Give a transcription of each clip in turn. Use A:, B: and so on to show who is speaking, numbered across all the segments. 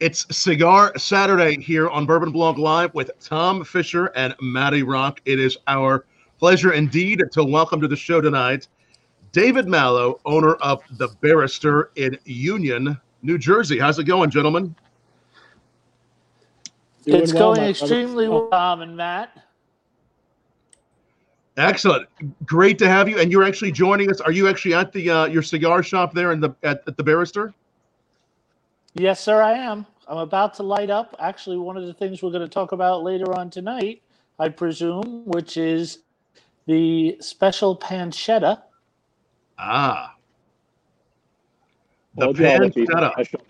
A: It's Cigar Saturday here on Bourbon Blog Live with Tom Fisher and Matty Rock. It is our pleasure indeed to welcome to the show tonight David Mallow, owner of The Barrister in Union, New Jersey. How's it going, gentlemen?
B: Doing
C: it's
B: well,
C: going
B: my
C: extremely well, Tom and Matt.
A: Excellent. Great to have you. And you're actually joining us. Are you actually at the uh, your cigar shop there in the at, at the Barrister?
C: Yes, sir, I am. I'm about to light up. Actually, one of the things we're going to talk about later on tonight, I presume, which is the special pancetta.
A: Ah. The
B: Told you all that'd be
A: pancetta.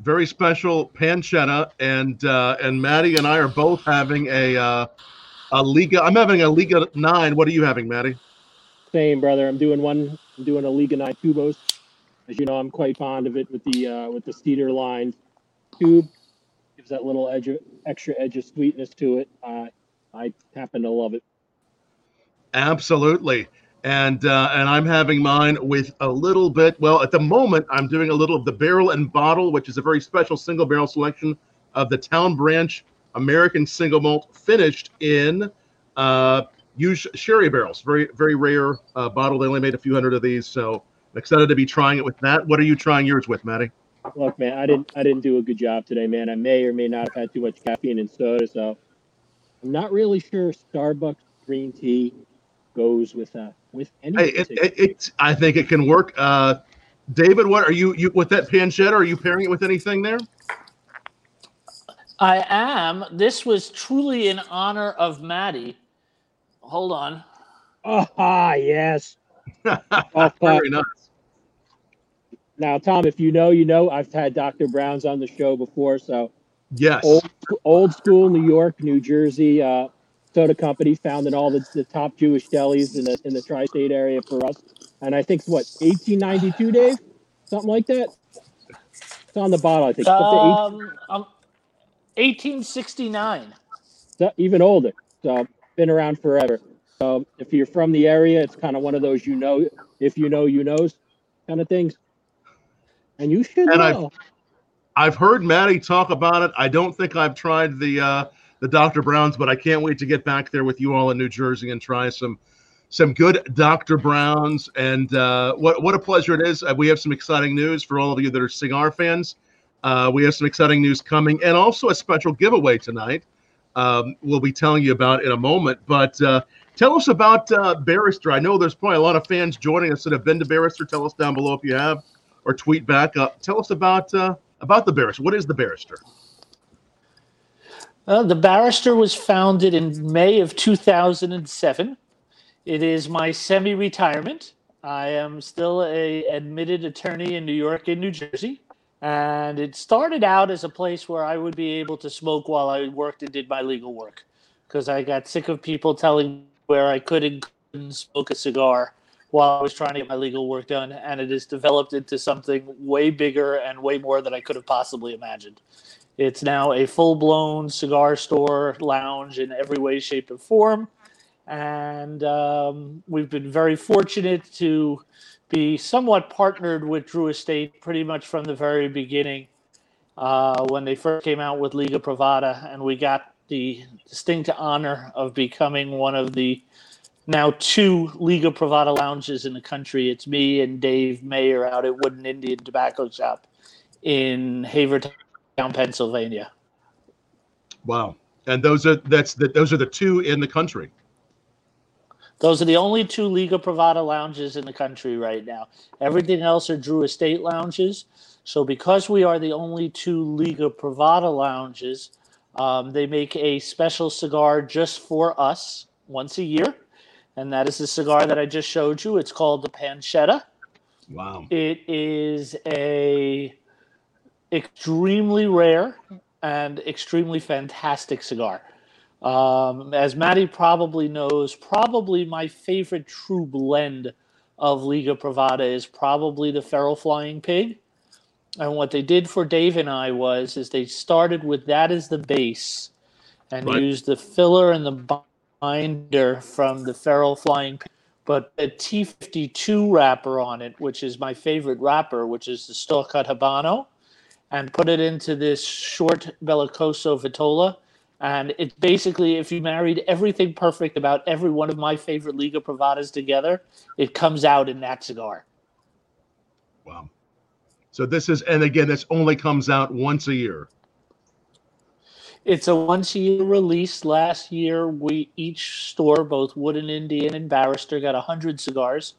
A: very special pancetta, and uh, and Maddie and I are both having a uh, a Liga. I'm having a Liga nine. What are you having, Maddie?
B: Same, brother. I'm doing one. I'm doing a Liga Nine Tubos. As you know, I'm quite fond of it with the uh, with the cedar lined tube. Gives that little edge, of, extra edge of sweetness to it. Uh, I happen to love it.
A: Absolutely. And uh, and I'm having mine with a little bit. Well, at the moment, I'm doing a little of the barrel and bottle, which is a very special single barrel selection of the Town Branch American Single Malt, finished in uh, used sherry barrels. Very very rare uh, bottle. They only made a few hundred of these, so excited to be trying it with that. What are you trying yours with, Maddie?
B: Look, man, I didn't I didn't do a good job today, man. I may or may not have had too much caffeine and soda, so I'm not really sure Starbucks green tea goes with uh with any.
A: Hey, it, it, it, I think it can work. Uh, David, what are you you with that pancetta? Are you pairing it with anything there?
C: I am. This was truly in honor of Maddie. Hold on.
B: Ah, yes.
A: Very nice.
B: Now, Tom, if you know, you know. I've had Dr. Brown's on the show before, so
A: Yes.
B: old old school New York, New Jersey uh, soda company, found in all the, the top Jewish delis in the in the tri-state area for us. And I think what 1892, Dave, something like that. It's on the bottle, I think. Up to
C: Um, um, 1869.
B: eight, even older. So been around forever. So if you're from the area, it's kind of one of those you know, if you know, you knows kind of things. And you should
A: And I've-
B: know.
A: I've heard Maddie talk about it. I don't think I've tried the uh, the Dr. Browns, but I can't wait to get back there with you all in New Jersey and try some some good Dr. Browns. And uh, what what a pleasure it is. Uh, we have some exciting news for all of you that are cigar fans. Uh, we have some exciting news coming, and also a special giveaway tonight. Um, we'll be telling you about in a moment. But uh, tell us about uh, Barrister. I know there's probably a lot of fans joining us that have been to Barrister. Tell us down below if you have, or tweet back. Uh, tell us about uh, about the Barrister. What is the Barrister?
C: Uh, the Barrister was founded in May of 2007. It is my semi-retirement. I am still a admitted attorney in New York and New Jersey, and it started out as a place where I would be able to smoke while I worked and did my legal work, because I got sick of people telling where I could and couldn't smoke a cigar while I was trying to get my legal work done, and it has developed into something way bigger and way more than I could have possibly imagined. It's now a full blown cigar store, lounge in every way, shape, and form. And um, we've been very fortunate to be somewhat partnered with Drew Estate pretty much from the very beginning uh, when they first came out with Liga Privada. And we got the distinct honor of becoming one of the now two Liga Privada lounges in the country. It's me and Dave Mayer out at Wooden Indian Tobacco Shop in Havertown Pennsylvania.
A: Wow. And those are that's the, those are the two in the country.
C: Those are the only two Liga Privada lounges in the country right now. Everything else are Drew Estate lounges. So because we are the only two Liga Privada lounges, um, they make a special cigar just for us once a year, and that is the cigar that I just showed you. It's called the Pancetta.
A: Wow.
C: It is a extremely rare and extremely fantastic cigar. Um, as Maddie probably knows, probably my favorite true blend of Liga Privada is probably the Feral Flying Pig. And what they did for Dave and I was is they started with that as the base and
A: Right.
C: used the filler and the binder from the Feral Flying but a T52 wrapper on it, which is my favorite wrapper, which is the Stalk Cut Habano and put it into this short Bellicoso Vitola. And it's basically, if you married everything perfect about every one of my favorite Liga Privadas together, it comes out in that cigar.
A: Wow. So this is, and again, this only comes out once a year.
C: It's a once a year release. Last year, we each store, both Wooden Indian and Barrister, got 100 cigars.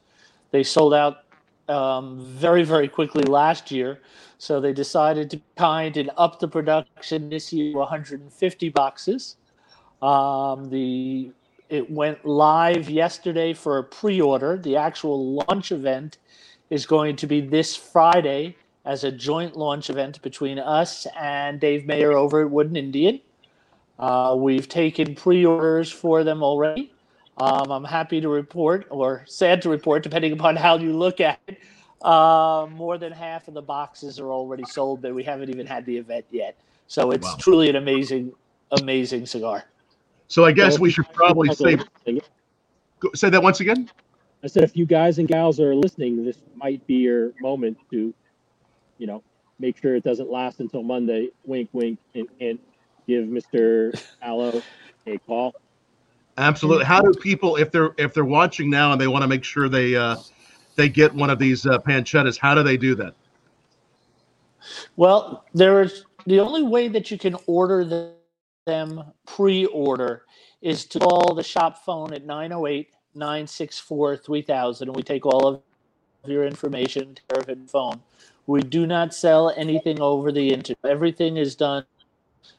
C: They sold out um, very, very quickly last year. So they decided to kind and up the production this year 150 boxes. Um, the it went live yesterday for a pre-order. The actual launch event is going to be this Friday as a joint launch event between us and Dave Mayer over at Wooden Indian. Uh, we've taken pre-orders for them already. Um, I'm happy to report, or sad to report, depending upon how you look at it. Uh, more than half of the boxes are already sold, but we haven't even had the event yet. So it's
A: Wow.
C: truly an amazing, amazing cigar.
A: So I guess
B: Well,
A: we should probably say, go- say that once again.
B: I said, if you guys and gals are listening, this might be your moment to, you know, make sure it doesn't last until Monday. Wink, wink, and, and give Mister Allo a call.
A: Absolutely. How do people, if they're if they're watching now and they want to make sure they uh, they get one of these uh, pancettas, how do they do that?
C: Well, there's the only way that you can order the- them pre-order is to call the shop phone at 908-964-3000 and we take all of your information tariff and phone. We do not sell anything over the internet. Everything is done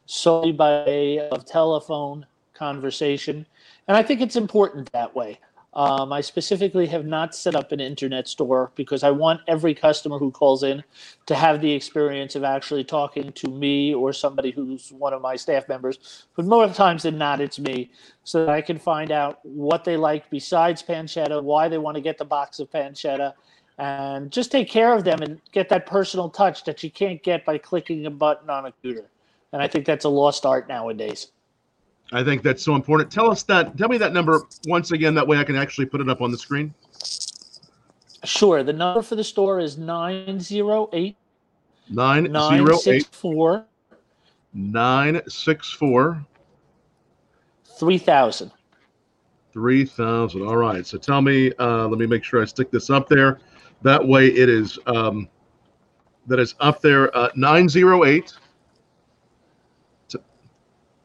C: solely by way of telephone conversation. And I think it's important that way. Um, I specifically have not set up an internet store because I want every customer who calls in to have the experience of actually talking to me or somebody who's one of my staff members. But more times than not, it's me, so that I can find out what they like besides pancetta, why they want to get the box of pancetta, and just take care of them and get that personal touch that you can't get by clicking a button on a computer. And I think that's a lost art nowadays.
A: I think that's so important. Tell us that. Tell me that number once again. That way I can actually put it up on the screen.
C: Sure, the number for the store is 908
A: Nine zero eight
C: 964
A: nine six four
C: 3000.
A: three thousand. All right. So tell me. Uh, let me make sure I stick this up there. That way it is. Um, that is up there. Uh, nine zero eight.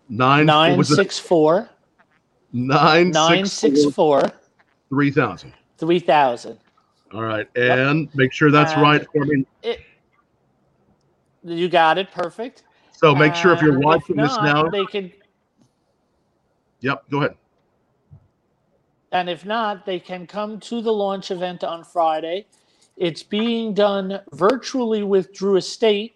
A: Nine. what was it?
C: 964
A: Nine six
C: 964
A: three thousand.
C: 3000.
A: All right, and make sure that's
C: And
A: right for me.
C: It, you got it. Perfect.
A: So make sure if you're watching this
C: not,
A: now.
C: they can.
A: Yep, go ahead.
C: And if not, they can come to the launch event on Friday. It's being done virtually with Drew Estate,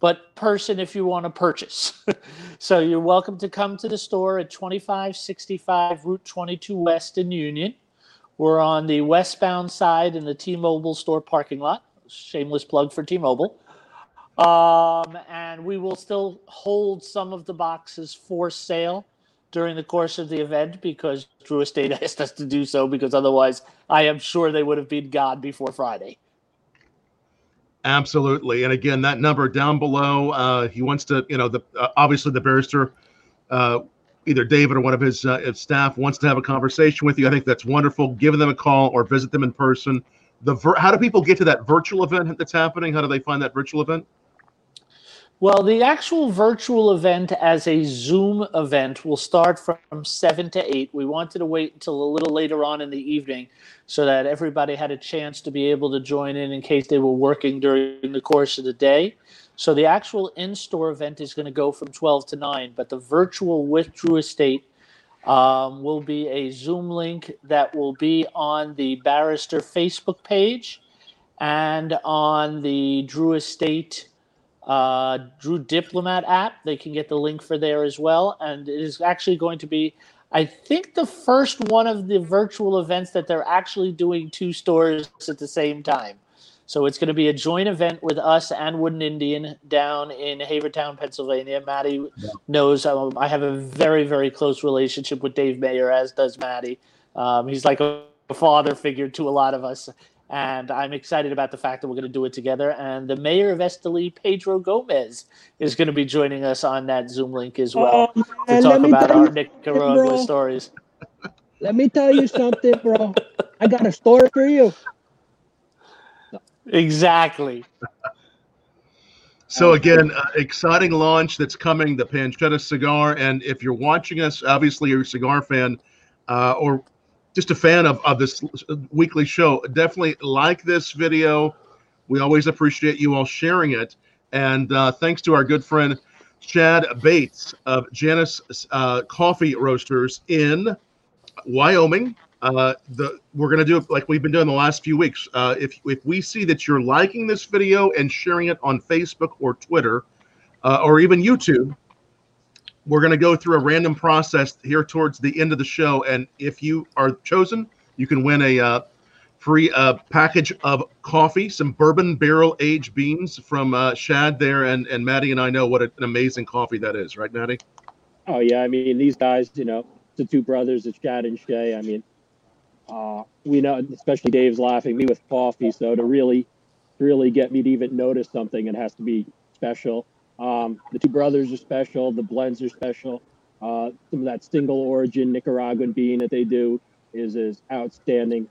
C: but person if you want to purchase. so you're welcome to come to the store at 2565 Route 22 West in Union. We're on the westbound side in the T-Mobile store parking lot. Shameless plug for T-Mobile. Um, and we will still hold some of the boxes for sale during the course of the event because Drew Estate asked us to do so because otherwise I am sure they would have been gone before Friday.
A: Absolutely. And again, that number down below, uh, he wants to, you know, the uh, obviously the barrister, uh, either David or one of his, uh, his staff wants to have a conversation with you. I think that's wonderful. Give them a call or visit them in person. The how do people get to that virtual event that's happening? How do they find that virtual event?
C: Well, the actual virtual event as a Zoom event will start from 7 to 8. We wanted to wait until a little later on in the evening so that everybody had a chance to be able to join in in case they were working during the course of the day. So the actual in-store event is going to go from 12 to 9, but the virtual with Drew Estate um, will be a Zoom link that will be on the Barrister Facebook page and on the Drew Estate uh, Drew Diplomat app. They can get the link for there as well. And it is actually going to be, I think, the first one of the virtual events that they're actually doing two stores at the same time. So it's going to be a joint event with us and Wooden Indian down in Havertown, Pennsylvania. Maddie
A: Yeah.
C: knows um, I have a very, very close relationship with Dave Mayer, as does Maddie. Um, he's like a father figure to a lot of us. And I'm excited about the fact that we're going to do it together. And the mayor of Esteli, Pedro Gomez, is going to be joining us on that Zoom link as well
B: Oh,
C: to talk
B: let me
C: about
B: tell
C: our
B: you-
C: Nicaragua stories.
B: Let me tell you something, bro. I got a story for you.
C: Exactly.
A: So again, uh, exciting launch that's coming, the Pancetta cigar. And if you're watching us, obviously you're a cigar fan, uh, or just a fan of, of this weekly show, definitely like this video. We always appreciate you all sharing it. And uh, thanks to our good friend Chad Bates of Janice uh, Coffee Roasters in Wyoming. Uh, the we're gonna do it like we've been doing the last few weeks. Uh, if if we see that you're liking this video and sharing it on Facebook or Twitter, uh, or even YouTube, we're gonna go through a random process here towards the end of the show. And if you are chosen, you can win a uh, free uh, package of coffee, some bourbon barrel aged beans from uh, Shad there, and and Maddie and I know what an amazing coffee that is, right, Maddie?
B: Oh yeah, I mean these guys, you know, the two brothers, it's Shad and Shay. I mean, uh, we know, especially Dave's laughing me with coffee. So to really, really get me to even notice something, it has to be special. Um, the two brothers are special. The blends are special. Uh, some of that single origin Nicaraguan bean that they do is is outstanding.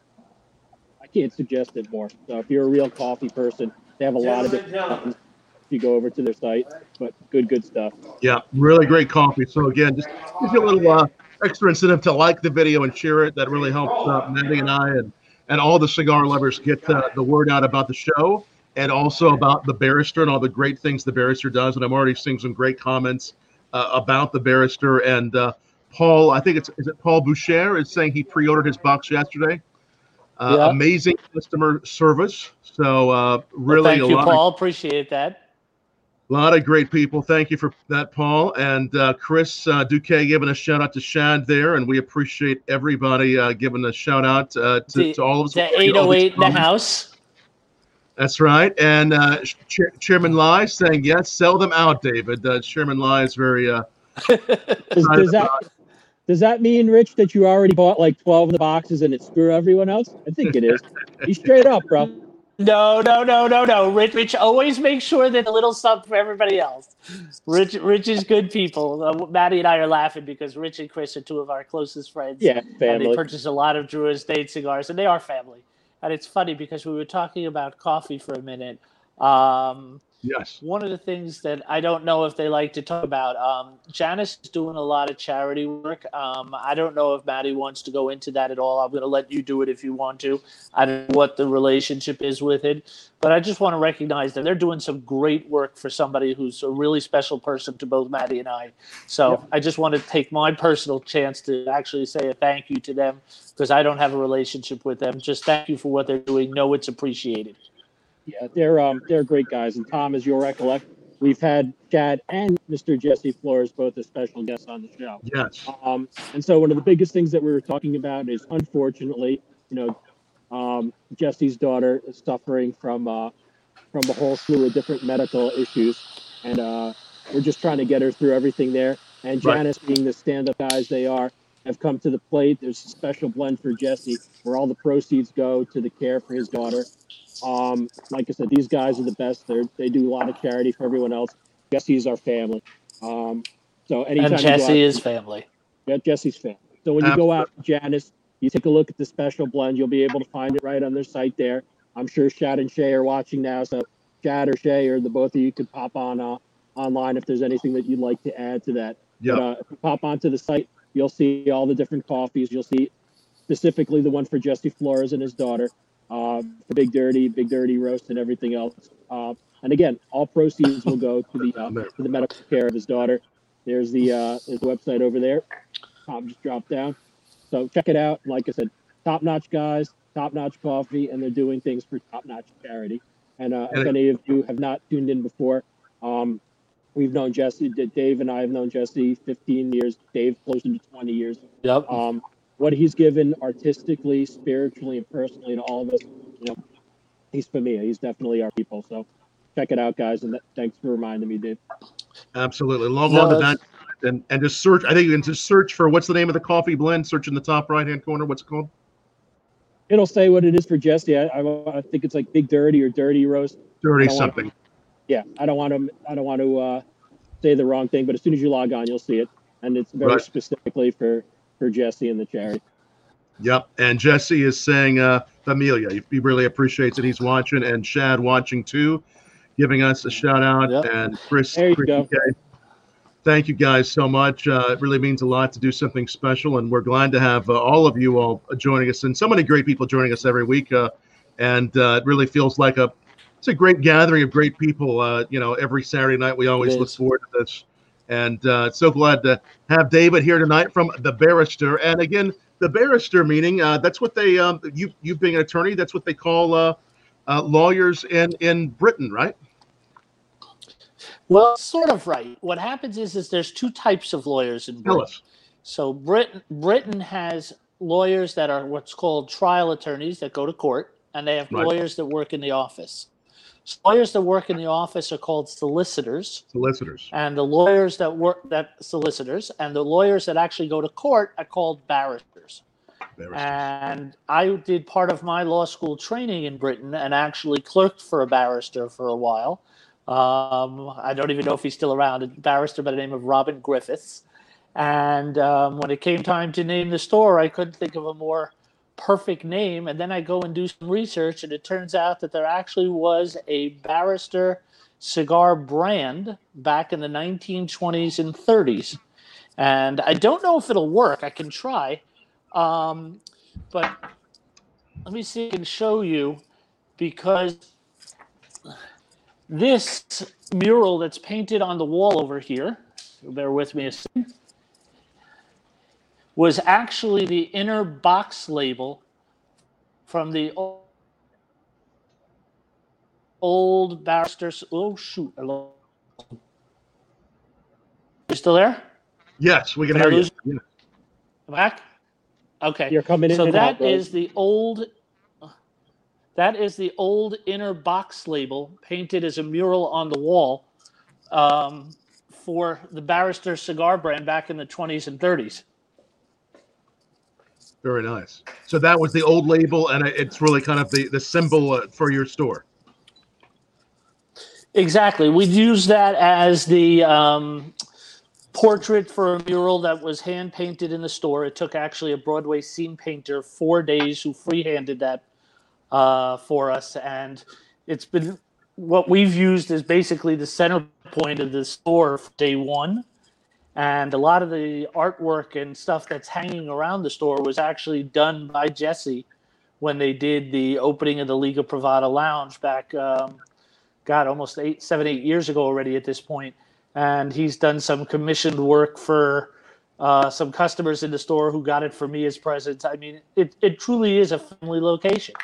B: I can't suggest it more. So if you're a real coffee person, they have a lot of different. If you go over to their site, but good, good stuff.
A: Yeah, really great coffee. So again, just gives you a little uh, extra incentive to like the video and share it. That really helps uh, Maddie and I and and all the cigar lovers get uh, the word out about the show and also about the barrister and all the great things the barrister does. And I'm already seeing some great comments uh, about the barrister. And uh, Paul, I think it's is it Paul Boucher is saying he pre-ordered his box yesterday. Uh,
C: Yeah.
A: Amazing customer service. So uh,
C: Well,
A: really
C: thank
A: a
C: you,
A: lot.
C: Paul. Appreciate that.
A: A lot of great people. Thank you for that, Paul. And uh, Chris uh, Duque giving a shout out to Shad there. And we appreciate everybody uh, giving a shout out uh, to,
C: The-
A: to all of us.
C: The 808 in the house.
A: That's right. And uh, Chair- Chairman Lai saying, yes, sell them out, David. Uh, Chairman Lai is very. Uh,
B: Does, does that does that mean, Rich, that you already bought like twelve of the boxes and it screw everyone else? I think it is. Be straight up, bro.
C: No, no, no, no, no. Rich, Rich always makes sure that a little stuff for everybody else. Rich, Rich is good people. Uh, Maddie and I are laughing because Rich and Chris are two of our closest friends.
B: Yeah,
C: And they purchase a lot of Drew Estate cigars, and they are family. And it's funny because we were talking about coffee for a minute. Um,
A: yes.
C: one of the things that I don't know if they like to talk about, um, Janice is doing a lot of charity work. Um, I don't know if Maddie wants to go into that at all. I'm going to let you do it if you want to. I don't know what the relationship is with it, but I just want to recognize that they're doing some great work for somebody who's a really special person to both Maddie and I. So
B: Yep.
C: I just want to take my personal chance to actually say a thank you to them because I don't have a relationship with them. Just thank you for what they're doing. Know it's appreciated.
B: Yeah, they're um they're great guys. And Tom, as you'll recollect, we've had Chad and Mr. Jesse Flores both as special guests on the show.
A: Yes.
B: Um, and so one of the biggest things that we were talking about is unfortunately, you know, um, Jesse's daughter is suffering from uh, from a whole slew of different medical issues, and uh, we're just trying to get her through everything there. And
A: Right.
B: Janice, being the stand-up guys they are, have come to the plate. There's a special blend for Jesse, where all the proceeds go to the care for his daughter. Um, like I said, these guys are the best. They they do a lot of charity for everyone else. Jesse's our family. Um, so anytime
C: And
B: you out-
C: Jesse is family.
B: yeah, Jesse's family. So when you go out, Janice, you take a look at the special blend. You'll be able to find it right on their site there. I'm sure Shad and Shay are watching now, so Shad or Shay or the both of you could pop on uh, online if there's anything that you'd like to add to that.
A: Yeah.
B: Uh, pop onto the site, you'll see all the different coffees. You'll see specifically the one for Jesse Flores and his daughter, uh, the Big Dirty, Big Dirty roast, and everything else. Uh, and again, all proceeds will go to the uh, to the medical care of his daughter. There's the uh, the website over there. Tom just dropped down. So check it out. Like I said, top notch guys, top notch coffee, and they're doing things for top notch charity. And uh, if any of you have not tuned in before, um, we've known Jesse. Dave and I have known Jesse 15 years. Dave closer to 20 years.
C: Yep.
B: Um, what he's given artistically, spiritually, and personally to all of us, you know, he's for me. He's definitely our people. So check it out, guys. And that, thanks for reminding me, Dave.
A: Absolutely. Log
C: No,
A: on to that and, and just search. I think you can just search for what's the name of the coffee blend. Search in the top right hand corner. What's it called?
B: it'll say what it is for Jesse. I, I, I think it's like Big Dirty or Dirty Roast.
A: Dirty
B: I don't wanna-
A: something.
B: Yeah, I don't want to. I don't want to uh, say the wrong thing, but as soon as you log on, you'll see it, and it's very
A: Right.
B: specifically for for Jesse and the charity.
A: Yep. And Jesse is saying, uh, Familia, he- he really appreciates it. He's watching, and Shad watching too, giving us a shout out.
C: Yep.
A: And Chris,
B: There you
A: Chris
B: go.
A: K, thank you guys so much. Uh, it really means a lot to do something special, and we're glad to have uh, all of you all joining us, and so many great people joining us every week. Uh, and uh, it really feels like a it's a great gathering of great people. Uh, you know, every Saturday night we always look forward to this, and uh, so glad to have David here tonight from the Barrister. And again, the Barrister meaning uh, that's what they um, you you being an attorney that's what they call uh, uh, lawyers in in Britain, right?
C: Well, sort of right. What happens is, is there's two types of lawyers in Britain. So Britain Britain has lawyers that are what's called trial attorneys that go to court, and they have
A: Right.
C: lawyers that work in the office. So lawyers that work in the office are called solicitors,
A: Solicitors.
C: and the lawyers that work that solicitors, and the lawyers that actually go to court are called barristers.
A: Barristers.
C: And I did part of my law school training in Britain and actually clerked for a barrister for a while. Um, I don't even know if he's still around, a barrister by the name of Robin Griffiths. And um, when it came time to name the store, I couldn't think of a more perfect name. And then I go and do some research, and it turns out that there actually was a barrister cigar brand back in the 1920s and 30s. And I don't know if it'll work. I can try. Um, but let me see if I can show you because this mural that's painted on the wall over here, bear with me a second, was actually the inner box label from the o- old barristers. Oh, shoot. Hello. You still there?
A: Yes, we can
C: Did I
A: hear you.
C: lose-
A: Yeah.
C: Back? Okay.
B: You're coming in
C: so
B: and
C: that
B: out,
C: is the old that is the old inner box label painted as a mural on the wall um, for the barrister cigar brand back in the 20s and 30s
A: Very nice. So that was the old label, and it's really kind of the the symbol uh, for your store.
C: exactly we used that as the um, portrait for a mural that was hand painted in the store it took actually a broadway scene painter four days who freehanded that uh, for us and it's been what we've used is basically the center point of the store day one and a lot of the artwork and stuff that's hanging around the store was actually done by jesse when they did the opening of the liga privada lounge back um, god almost eight seven eight years ago already at this point. point and he's done some commissioned work for uh, some customers in the store who got it for me as presents i mean it, it truly is a family location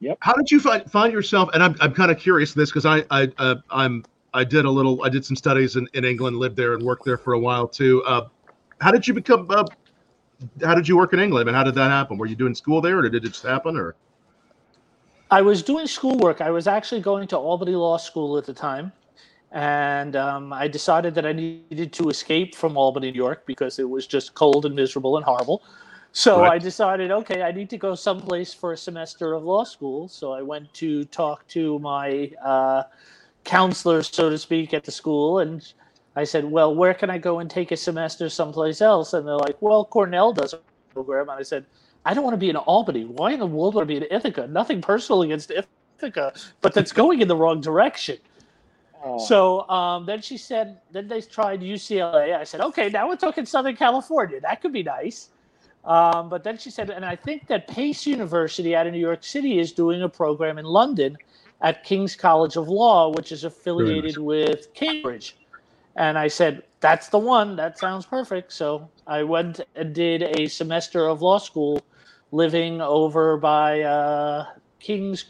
C: Yep.
A: How did you find find yourself? And I'm, I'm kind of curious this because I I uh, I'm I did a little I did some studies in, in England, lived there and worked there for a while too. Uh, how did you become? Uh, how did you work in England? and how did that happen? Were you doing school there, or did it just happen? Or
C: I was doing schoolwork. I was actually going to Albany Law School at the time. And um, I decided that I needed to escape from Albany, New York, because it was just cold and miserable and horrible. So
A: Right.
C: I decided, okay, I need to go someplace for a semester of law school. So I went to talk to my uh, counselor, so to speak, at the school. And I said, well, where can I go and take a semester someplace else? And they're like, well, Cornell does a program. And I said, I don't want to be in Albany. Why in the world would I be in Ithaca? Nothing personal against Ithaca, but that's going in the wrong direction.
B: Oh,
C: So um, then she said, then they tried UCLA. I said, okay, now we're talking Southern California. That could be nice. Um, but then she said, and I think that Pace University out of New York City is doing a program in London at King's College of Law, which is affiliated with Cambridge. And I said, that's the one. That sounds perfect. So I went and did a semester of law school living over by uh, King's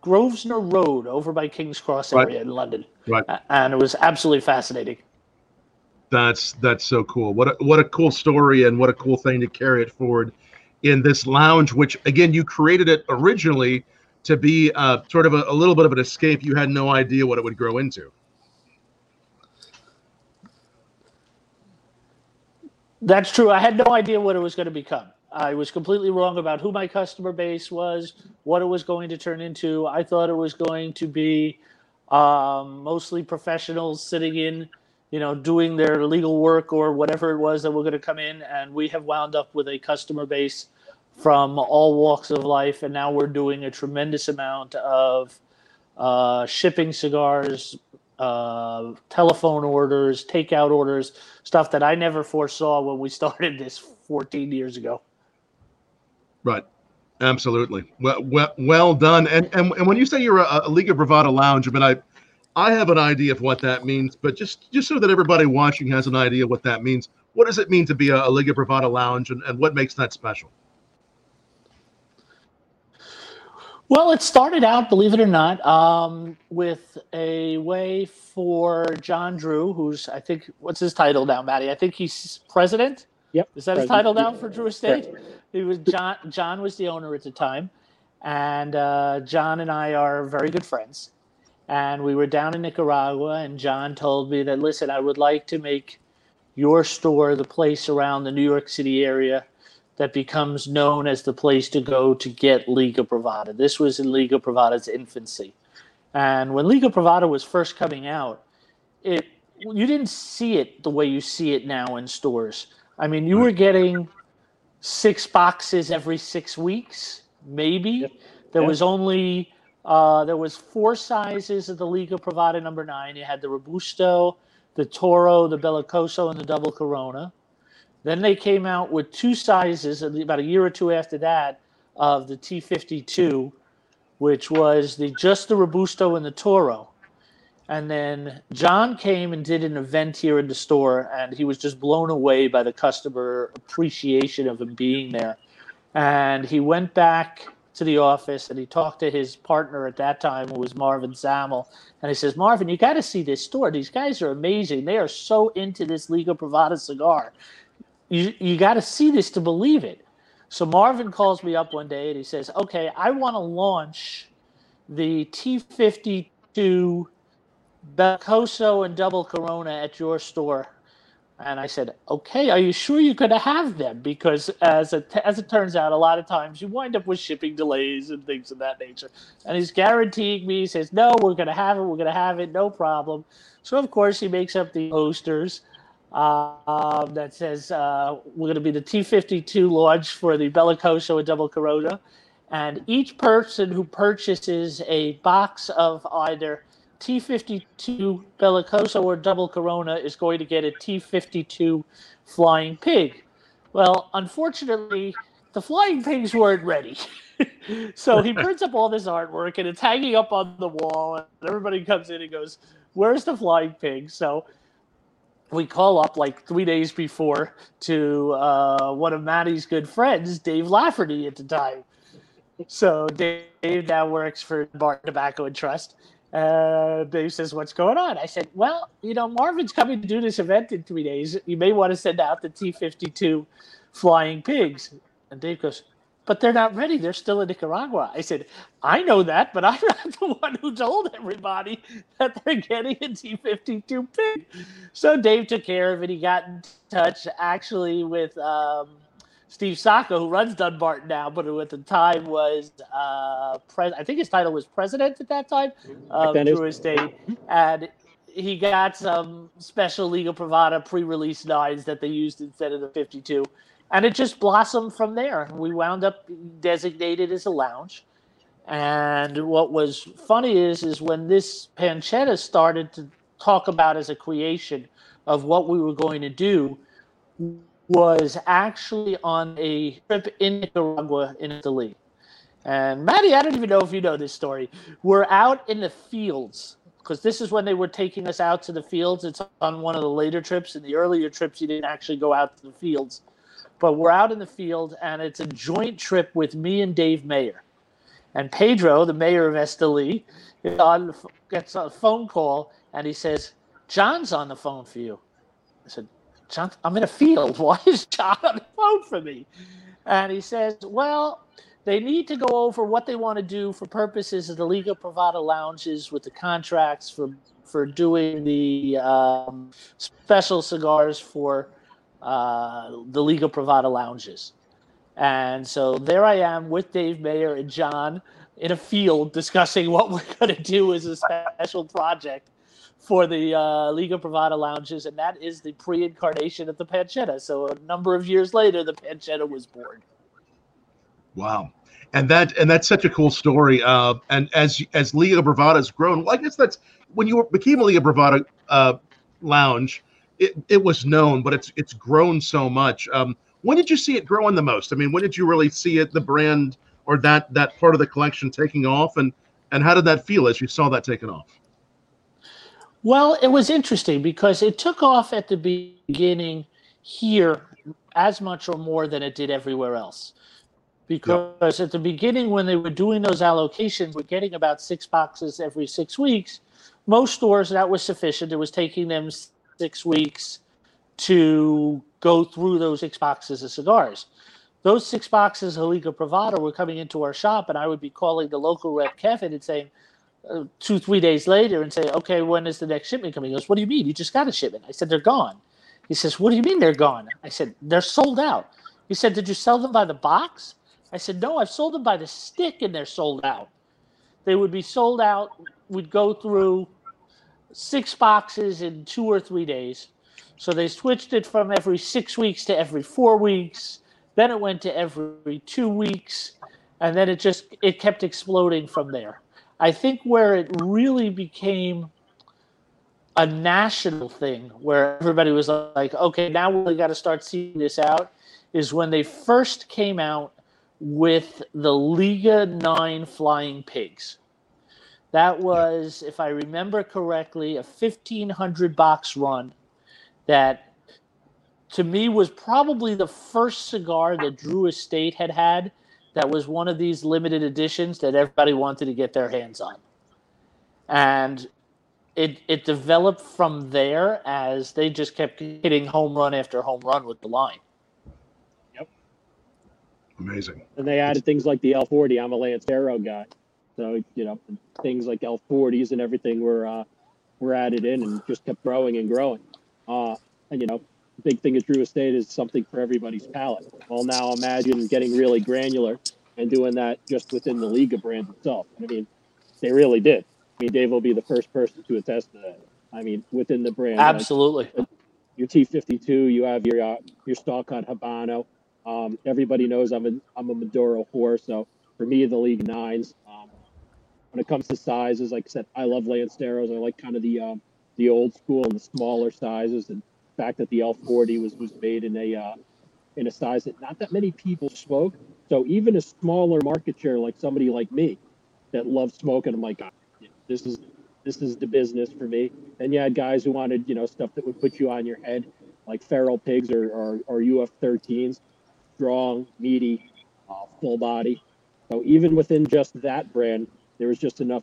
C: Grosvenor Road, over by King's Cross
A: Right.
C: area in London.
A: Right.
C: And it was absolutely fascinating.
A: that's that's so cool. What a, what a cool story, and what a cool thing to carry it forward in this lounge. Which again, you created it originally to be uh, sort of a, a little bit of an escape. You had no idea what it would grow into.
C: That's true. I had no idea what it was going to become. I was completely wrong about who my customer base was, what it was going to turn into. I thought it was going to be um, mostly professionals sitting in, you know, doing their legal work or whatever it was that were going to come in. And we have wound up with a customer base from all walks of life. And now we're doing a tremendous amount of uh, shipping cigars, uh, telephone orders, takeout orders, stuff that I never foresaw when we started this 14 years ago.
A: Right. Absolutely. Well, well, well done. And, and and when you say you're a, a Liga Privada lounge, I mean, I I have an idea of what that means, but just just so that everybody watching has an idea what that means, what does it mean to be a, a Liga Privada lounge, and, and what makes that special?
C: Well, it started out, believe it or not, um, with a way for John Drew, who's I think what's his title now, Maddie? I think he's president.
B: Yep.
C: Is that his title now for Drew Estate? He was John. John was the owner at the time, and uh, John and I are very good friends. And we were down in Nicaragua, and John told me that listen, I would like to make your store the place around the New York City area that becomes known as the place to go to get Liga Privada. This was in Liga Privada's infancy. And when Liga Privada was first coming out, it you didn't see it the way you see it now in stores. I mean, you were getting six boxes every six weeks, maybe.
B: Yep.
C: There
B: Yeah.
C: was only uh, there was four sizes of the Liga Privada number nine. You had the Robusto, the Toro, the Bellicoso, and the Double Corona. Then they came out with two sizes about a year or two after that of the T52, which was the just the Robusto and the Toro. And then John came and did an event here in the store, and he was just blown away by the customer appreciation of him being there. And he went back to the office and he talked to his partner at that time, who was Marvin Samel. And he says, Marvin, you got to see this store. These guys are amazing. They are so into this Liga Privada cigar. You, you got to see this to believe it. So Marvin calls me up one day and he says, Okay, I want to launch the T52 Bellicoso and Double Corona at your store. And I said, "Okay, are you sure you're going to have them? Because as it as it turns out, a lot of times you wind up with shipping delays and things of that nature." And he's guaranteeing me. He says, "No, we're going to have it. We're going to have it. No problem." So of course he makes up the posters uh, that says uh, we're going to be the T52 launch for the Bellicoso and Double Corona, and each person who purchases a box of either T52 Bellicoso or Double Corona is going to get a T52 Flying Pig. Well, unfortunately, the Flying Pigs weren't ready. so he prints up all this artwork and it's hanging up on the wall, and everybody comes in and goes, Where's the Flying Pig? So we call up like three days before to uh, one of Maddie's good friends, Dave Lafferty, at the time. So Dave now works for Barton Tobacco and Trust. Uh, Dave says, "What's going on?" I said, "Well, you know, Marvin's coming to do this event in three days. You may want to send out the T52 Flying Pigs." And Dave goes, "But they're not ready. They're still in Nicaragua." I said, "I know that, but I'm not the one who told everybody that they're getting a T52 pig." So Dave took care of it. He got in touch actually with. Um, Steve Saka, who runs Dunbarton now, but who at the time was, uh, pres- I think his title was president at that time of Drew Estate, and he got some special Liga Privada pre-release nines that they used instead of the 52, and it just blossomed from there. We wound up designated as a lounge, and what was funny is, is when this pancetta started to talk about as a creation of what we were going to do was actually on a trip in Nicaragua in Italy. And Maddie, I don't even know if you know this story. We're out in the fields because this is when they were taking us out to the fields. It's on one of the later trips. In the earlier trips, you didn't actually go out to the fields. But we're out in the field, and it's a joint trip with me and Dave Mayer. And Pedro, the mayor of Esteli, gets a phone call, and he says, John's on the phone for you. I said, John, I'm in a field. Why is John on the phone for me? And he says, Well, they need to go over what they want to do for purposes of the Liga Privada lounges with the contracts for for doing the um, special cigars for uh, the Liga Privada lounges. And so there I am with Dave Mayer and John in a field discussing what we're going to do as a special project for the uh, Liga Privada lounges, and that is the pre-incarnation of the pancetta. So a number of years later, the pancetta was born.
A: Wow, and that and that's such a cool story. Uh, and as as Liga Privada has grown, well, I guess that's when you became a Liga Privada uh, lounge. It, it was known, but it's it's grown so much. Um, when did you see it growing the most? I mean, when did you really see it, the brand or that that part of the collection taking off, and and how did that feel as you saw that taking off?
C: Well, it was interesting because it took off at the beginning here as much or more than it did everywhere else. Because yep. at the beginning, when they were doing those allocations, we're getting about six boxes every six weeks. Most stores, that was sufficient. It was taking them six weeks to go through those six boxes of cigars. Those six boxes of Liga Privada were coming into our shop, and I would be calling the local rep Kevin and saying, uh, two, three days later and say, okay, when is the next shipment coming? He goes, what do you mean? You just got a shipment. I said, they're gone. He says, what do you mean they're gone? I said, they're sold out. He said, did you sell them by the box? I said, no, I've sold them by the stick and they're sold out. They would be sold out. We'd go through six boxes in two or three days. So they switched it from every six weeks to every four weeks. Then it went to every two weeks. And then it just, it kept exploding from there. I think where it really became a national thing, where everybody was like, okay, now we got to start seeing this out, is when they first came out with the Liga 9 Flying Pigs. That was, if I remember correctly, a 1500 box run that to me was probably the first cigar that Drew Estate had had that was one of these limited editions that everybody wanted to get their hands on. And it it developed from there as they just kept hitting home run after home run with the line.
B: Yep.
A: Amazing.
B: And they added things like the L40. I'm a Lance Lancero guy. So, you know, things like L40s and everything were uh, were added in and just kept growing and growing. Uh, and, you know, big thing at Drew Estate is something for everybody's palate. Well, now imagine getting really granular and doing that just within the Liga brand itself. I mean, they really did. I mean, Dave will be the first person to attest to that. I mean, within the brand,
C: absolutely.
B: Like, your T52, you have your uh, your Stalk Cut Habano. Um, everybody knows I'm a I'm a Maduro whore, so for me, the Liga Nines. When it comes to sizes, like I said, I love Lanceros. I like kind of the um, the old school and the smaller sizes, and fact that the L40 was was made in a uh, in a size that not that many people smoke. So even a smaller market share, like somebody like me, that loves smoking, I'm like, this is this is the business for me. And you had guys who wanted you know stuff that would put you on your head, like feral pigs or or, or UF13s, strong, meaty, uh, full body. So even within just that brand, there was just enough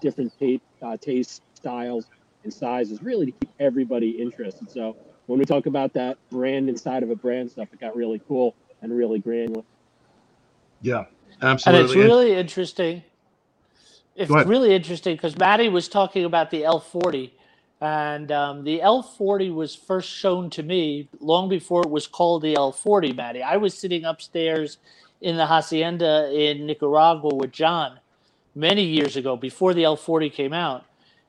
B: different taste, uh, taste styles and sizes really to keep everybody interested. So when we talk about that brand inside of a brand stuff, it got really cool and really granular.
A: Yeah, absolutely.
C: And it's really interesting. It's really interesting because Maddie was talking about the L40, and um, the L40 was first shown to me long before it was called the L40. Maddie, I was sitting upstairs in the hacienda in Nicaragua with John many years ago before the L40 came out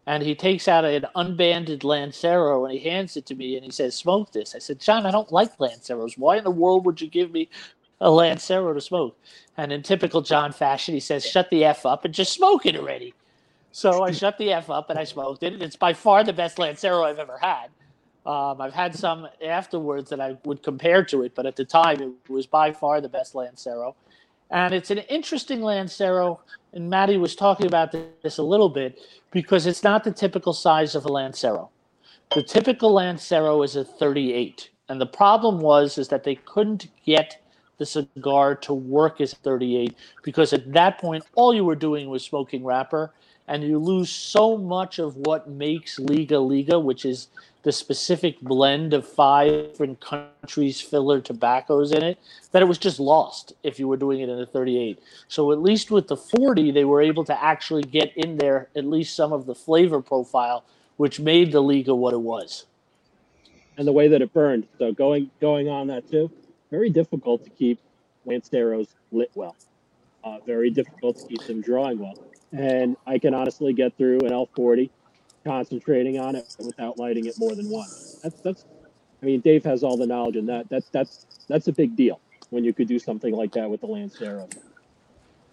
C: and he takes out an unbanded Lancero and he hands it to me and he says, "Smoke this." I said, "John, I don't like Lanceros. Why in the world would you give me a Lancero to smoke?" And in typical John fashion, he says, "Shut the f up and just smoke it already." So I shut the f up and I smoked it. And it's by far the best Lancero I've ever had. Um, I've had some afterwards that I would compare to it, but at the time it was by far the best Lancero. And it's an interesting Lancero, and Maddie was talking about this a little bit because it's not the typical size of a Lancero. The typical Lancero is a 38, and the problem was is that they couldn't get the cigar to work as 38 because at that point all you were doing was smoking wrapper, and you lose so much of what makes Liga Liga, which is the specific blend of five different countries' filler tobaccos in it, that it was just lost if you were doing it in a 38. So at least with the 40, they were able to actually get in there at least some of the flavor profile, which made the Liga what it was.
B: And the way that it burned. So going going on that too, very difficult to keep lance Lanceros lit well. Uh, very difficult to keep them drawing well. And I can honestly get through an L40 concentrating on it without lighting it more than once. That's that's I mean Dave has all the knowledge in that. That's that's that's a big deal when you could do something like that with the Lancero.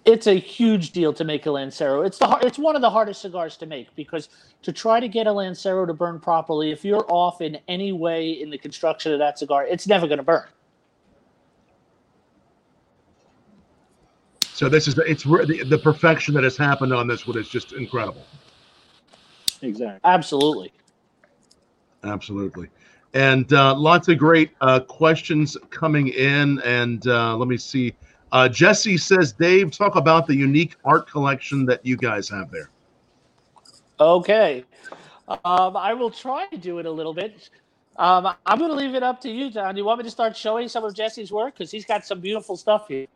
C: It's a huge deal to make a Lancero. It's the it's one of the hardest cigars to make because to try to get a Lancero to burn properly, if you're off in any way in the construction of that cigar, it's never going to burn.
A: So this is it's the, the perfection that has happened on this one is just incredible.
B: Exactly.
C: Absolutely.
A: Absolutely. And uh, lots of great uh, questions coming in. And uh, let me see. Uh, Jesse says, Dave, talk about the unique art collection that you guys have there.
C: Okay. Um, I will try to do it a little bit. Um, I'm going to leave it up to you, John. Do you want me to start showing some of Jesse's work? Because he's got some beautiful stuff here.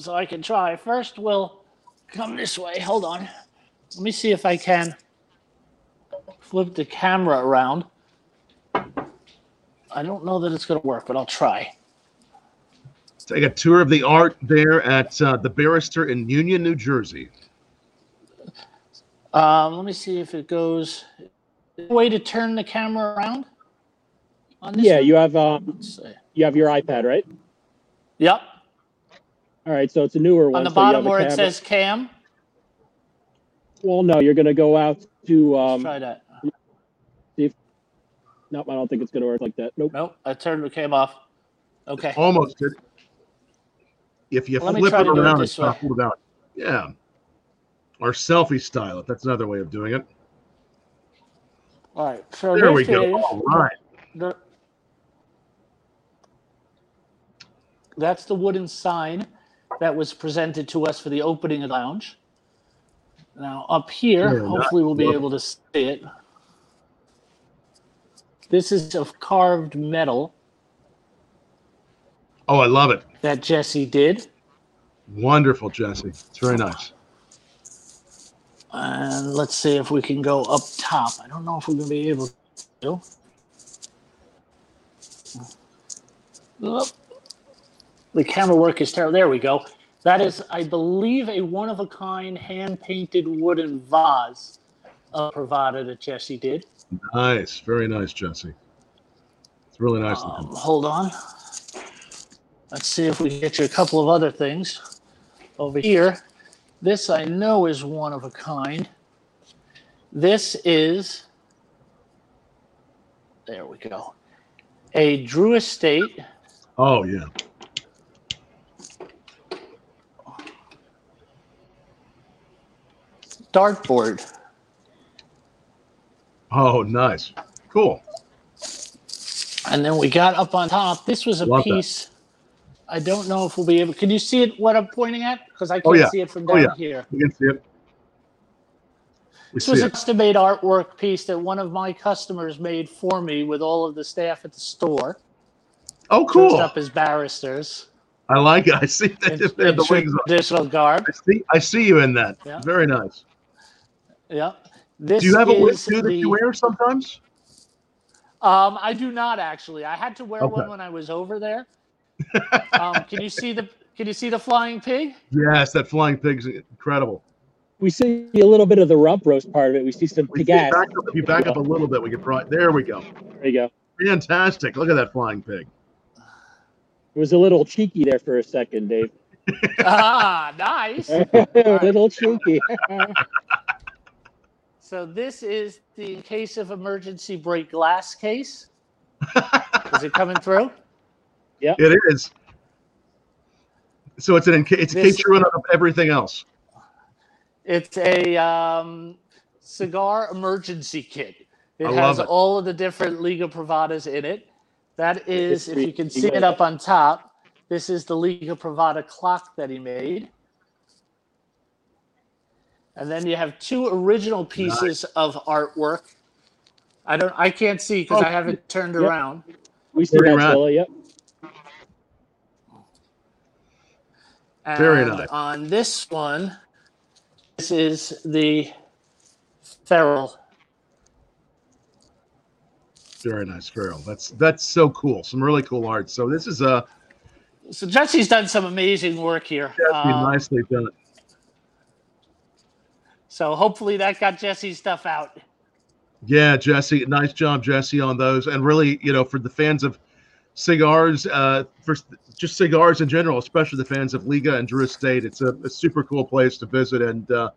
C: So I can try. First, we'll come this way. Hold on. Let me see if I can flip the camera around. I don't know that it's going to work, but I'll try.
A: Take a tour of the art there at uh, the Barrister in Union, New Jersey.
C: Um, let me see if it goes. Way to turn the camera around? On this
B: Yeah,
C: one?
B: you have um, you have your iPad, right?
C: Yep.
B: All right, so it's a newer one.
C: On the
B: so
C: bottom where it says cam.
B: Well, no, you're going to go out to.
C: Let's
B: Um,
C: try that.
B: If nope, I don't think it's going to work like that. Nope.
C: Nope, I turned the cam off. Okay.
A: Almost good. If you
C: Let me
A: flip
C: try
A: it
C: to do it
A: around,
C: this
A: it's not pulled out. Yeah. Or selfie style. If that's another way of doing it.
C: All right. So
A: There we go. All right.
C: the- that's the wooden sign that was presented to us for the opening of the lounge. Now up here,
A: nice.
C: hopefully we'll be able to see it. This is of carved metal
A: Oh, I love it.
C: that Jesse did.
A: Wonderful, Jesse. It's very nice.
C: And let's see if we can go up top. I don't know if we're going to be able to. Oop. The camera work is terrible. There we go. That is, I believe, a one of a kind hand painted wooden vase of Privada that Jesse did.
A: Nice. Very nice, Jesse. It's really nice.
C: Um, hold on. Let's see if we can get you a couple of other things over here. This I know is one of a kind. This is, there we go, a Drew Estate
A: oh, yeah.
C: Dartboard.
A: Oh, nice. Cool.
C: And then we got up on top. This was a
A: Love that.
C: piece. I don't know if we'll be able. Can you see it? What I'm pointing at? Because I oh, can't
A: Oh, yeah.
C: see it from down
A: Oh,
C: down
A: yeah.
C: here.
A: You can see it. We
C: This
A: see
C: was a custom-made artwork piece that one of my customers made for me with all of the staff at the store,
A: Oh,
C: dressed
A: cool.
C: up as barristers
A: I like it. I see
C: in,
A: that. They have the
C: in
A: wings on.
C: traditional garb.
A: I see, I see you in that.
C: Yeah.
A: Very nice.
C: Yeah. This
A: Do you have a wig too that
C: the-
A: you wear sometimes?
C: Um, I do not actually. I had to wear
A: Okay.
C: one when I was over there. um, can you see the Can you see the flying pig?
A: Yes, that flying pig's incredible.
B: We see a little bit of the rump roast part of it. We see some
A: We
B: pig
A: can
B: ass.
A: back up, if you back up a little bit, we could probably. There we go.
B: There you go.
A: Fantastic. Look at that flying pig.
B: It was a little cheeky there for a second, Dave.
C: ah, nice.
B: a little cheeky.
C: So this is the in case of emergency break glass case. Is it coming through?
A: Yeah, it is. So it's an in, it's in
C: This-
A: case you run out of everything else.
C: It's a um, cigar emergency kit. It
A: I
C: has
A: love it.
C: all of the different Liga Privadas in it. That is, if you can see it up on top, this is the Liga Privada clock that he made. And then you have two original pieces of artwork. I don't, I can't see because
A: Oh,
C: I haven't turned
B: yep.
C: around.
B: We see
A: Very
B: that,
A: rad.
B: Zilla. Yep.
A: Very nice.
C: On this one, this is the feral.
A: Very nice, feral. That's that's so cool. Some really cool art. So this is a
C: So Jesse's done some amazing work here.
A: Jesse,
C: Um,
A: nicely done.
C: So hopefully that got Jesse's stuff out.
A: Yeah, Jesse, nice job, Jesse, on those. And really, you know, for the fans of cigars, uh, for just cigars in general, especially the fans of Liga and Drew Estate, it's a, a super cool place to visit and uh,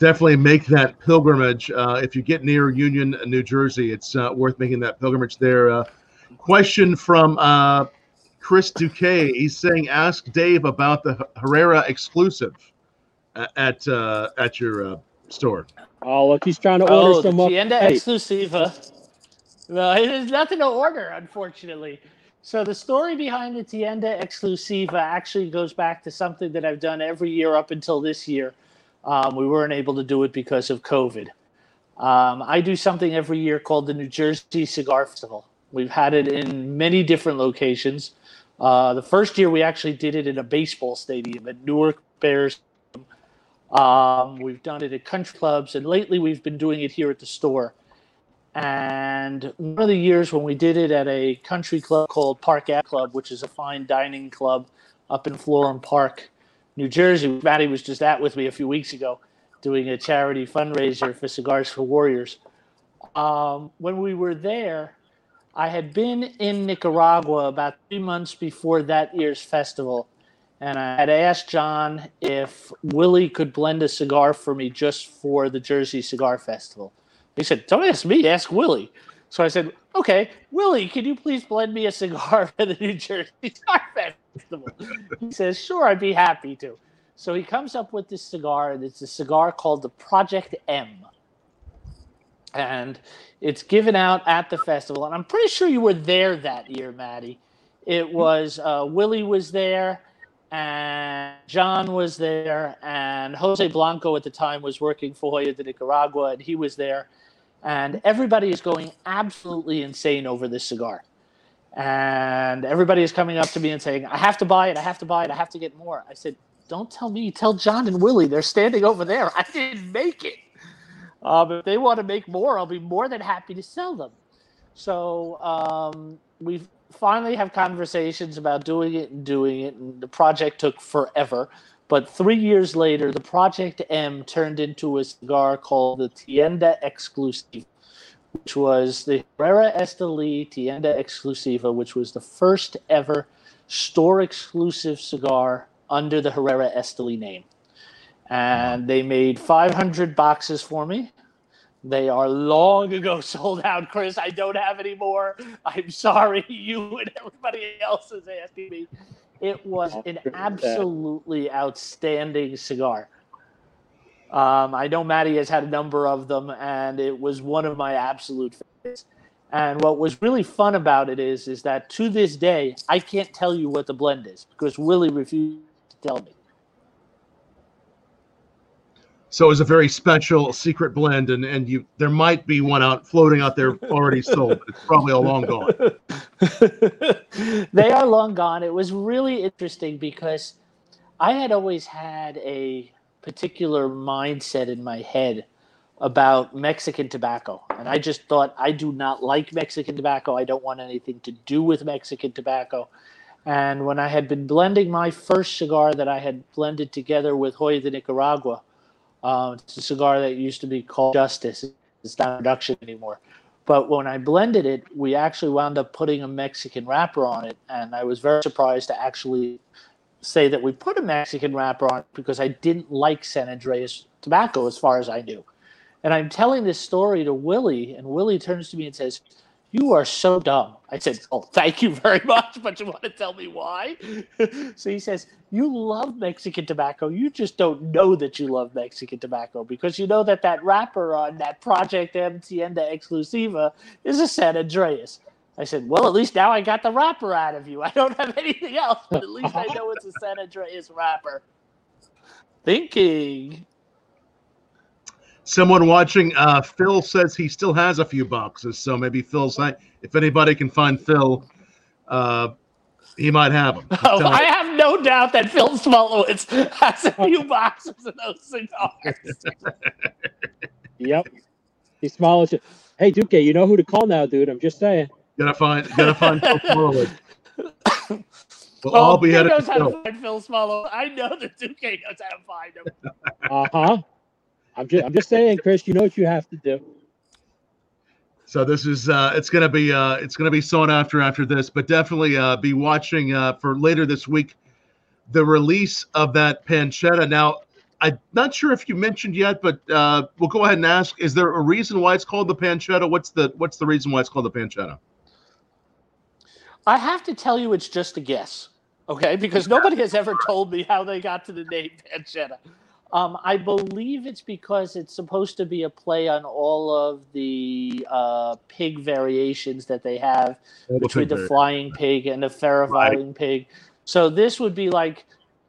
A: definitely make that pilgrimage. Uh, if you get near Union, New Jersey, it's uh, worth making that pilgrimage there. Uh, question from uh, Chris Duque. He's saying, ask Dave about the Herrera exclusive at uh, at your uh, store.
B: Oh, look, he's trying to order
C: Oh,
B: some. uh,
C: Tienda
B: hey,
C: Exclusiva. No, there's nothing to order, unfortunately. So the story behind the Tienda Exclusiva actually goes back to something that I've done every year up until this year. Um, we weren't able to do it because of COVID. Um, I do something every year called the New Jersey Cigar Festival. We've had it in many different locations. Uh, the first year we actually did it in a baseball stadium at Newark Bears um, we've done it at country clubs, and lately we've been doing it here at the store. And one of the years when we did it at a country club called Park Ave Club, which is a fine dining club up in Florham Park, New Jersey, Maddie was just at with me a few weeks ago doing a charity fundraiser for Cigars for Warriors. Um, when we were there, I had been in Nicaragua about three months before that year's festival and I had asked John if Willie could blend a cigar for me just for the Jersey Cigar Festival. He said, "Don't ask me, ask Willie." So I said, "Okay, Willie, can you please blend me a cigar for the New Jersey Cigar Festival?" he says, "Sure, I'd be happy to." So he comes up with this cigar, and it's a cigar called the Project M, and it's given out at the festival. And I'm pretty sure you were there that year, Maddie. It was uh, Willie was there and John was there, and Jose Blanco at the time was working for Joya de Nicaragua, and he was there, and everybody is going absolutely insane over this cigar, and everybody is coming up to me and saying, "I have to buy it, I have to buy it, I have to get more." I said, "Don't tell me, tell John and Willie. They're standing over there. I didn't make it. Um, if they want to make more, I'll be more than happy to sell them." So um, we've finally have conversations about doing it and doing it, and the project took forever. But three years later, the Project M turned into a cigar called the Tienda Exclusiva, which was the Herrera Esteli Tienda Exclusiva, which was the first ever store exclusive cigar under the Herrera Esteli name. And they made 500 boxes for me. They are long ago sold out, Chris. I don't have any more. I'm sorry. You and everybody else is asking me. It was an absolutely outstanding cigar. Um, I know Maddie has had a number of them, and it was one of my absolute favorites. And what was really fun about it is, is that to this day, I can't tell you what the blend is because Willie refused to tell me.
A: So it was a very special secret blend, and and you there might be one out floating out there already sold, but it's probably all long gone.
C: they are long gone. It was really interesting because I had always had a particular mindset in my head about Mexican tobacco. And I just thought, I do not like Mexican tobacco. I don't want anything to do with Mexican tobacco. And when I had been blending my first cigar that I had blended together with Joya de Nicaragua, uh, it's a cigar that used to be called Justice. It's not production anymore. But when I blended it, we actually wound up putting a Mexican wrapper on it. And I was very surprised to actually say that we put a Mexican wrapper on it because I didn't like San Andreas tobacco as far as I knew. And I'm telling this story to Willie, and Willie turns to me and says, You are so dumb. I said, Oh, thank you very much, but you want to tell me why? so he says, You love Mexican tobacco. You just don't know that you love Mexican tobacco because you know that that wrapper on that Project M Tienda Exclusiva is a San Andreas. I said, Well, at least now I got the wrapper out of you. I don't have anything else, but at least I know it's a San Andreas wrapper. Thinking.
A: Someone watching, uh, Phil says he still has a few boxes, so maybe Phil's. If anybody can find Phil, uh, he might have them.
C: Oh, I have no doubt that Phil Smolowitz has a few boxes of those cigars.
B: Yep. He smiles. Hey, Duque, you know who to call now, dude. I'm just saying.
A: Gotta find, gotta find Phil Smolowitz. We'll all
C: Oh,
A: be
C: he knows how to find Phil Swallow. I know that Duque knows how to find him.
B: Uh huh. I'm just, I'm just saying, Chris. You know what you have to do.
A: So this is uh, it's gonna be uh, it's gonna be sought after after this, but definitely uh, be watching uh, for later this week the release of that pancetta. Now I'm not sure if you mentioned yet, but uh, we'll go ahead and ask: Is there a reason why it's called the pancetta? What's the what's the reason why it's called the pancetta?
C: I have to tell you, it's just a guess, okay? Because nobody has ever told me how they got to the name pancetta. Um, I believe it's because it's supposed to be a play on all of the uh, pig variations that they have between the flying pig and the feral flying pig. So this would be like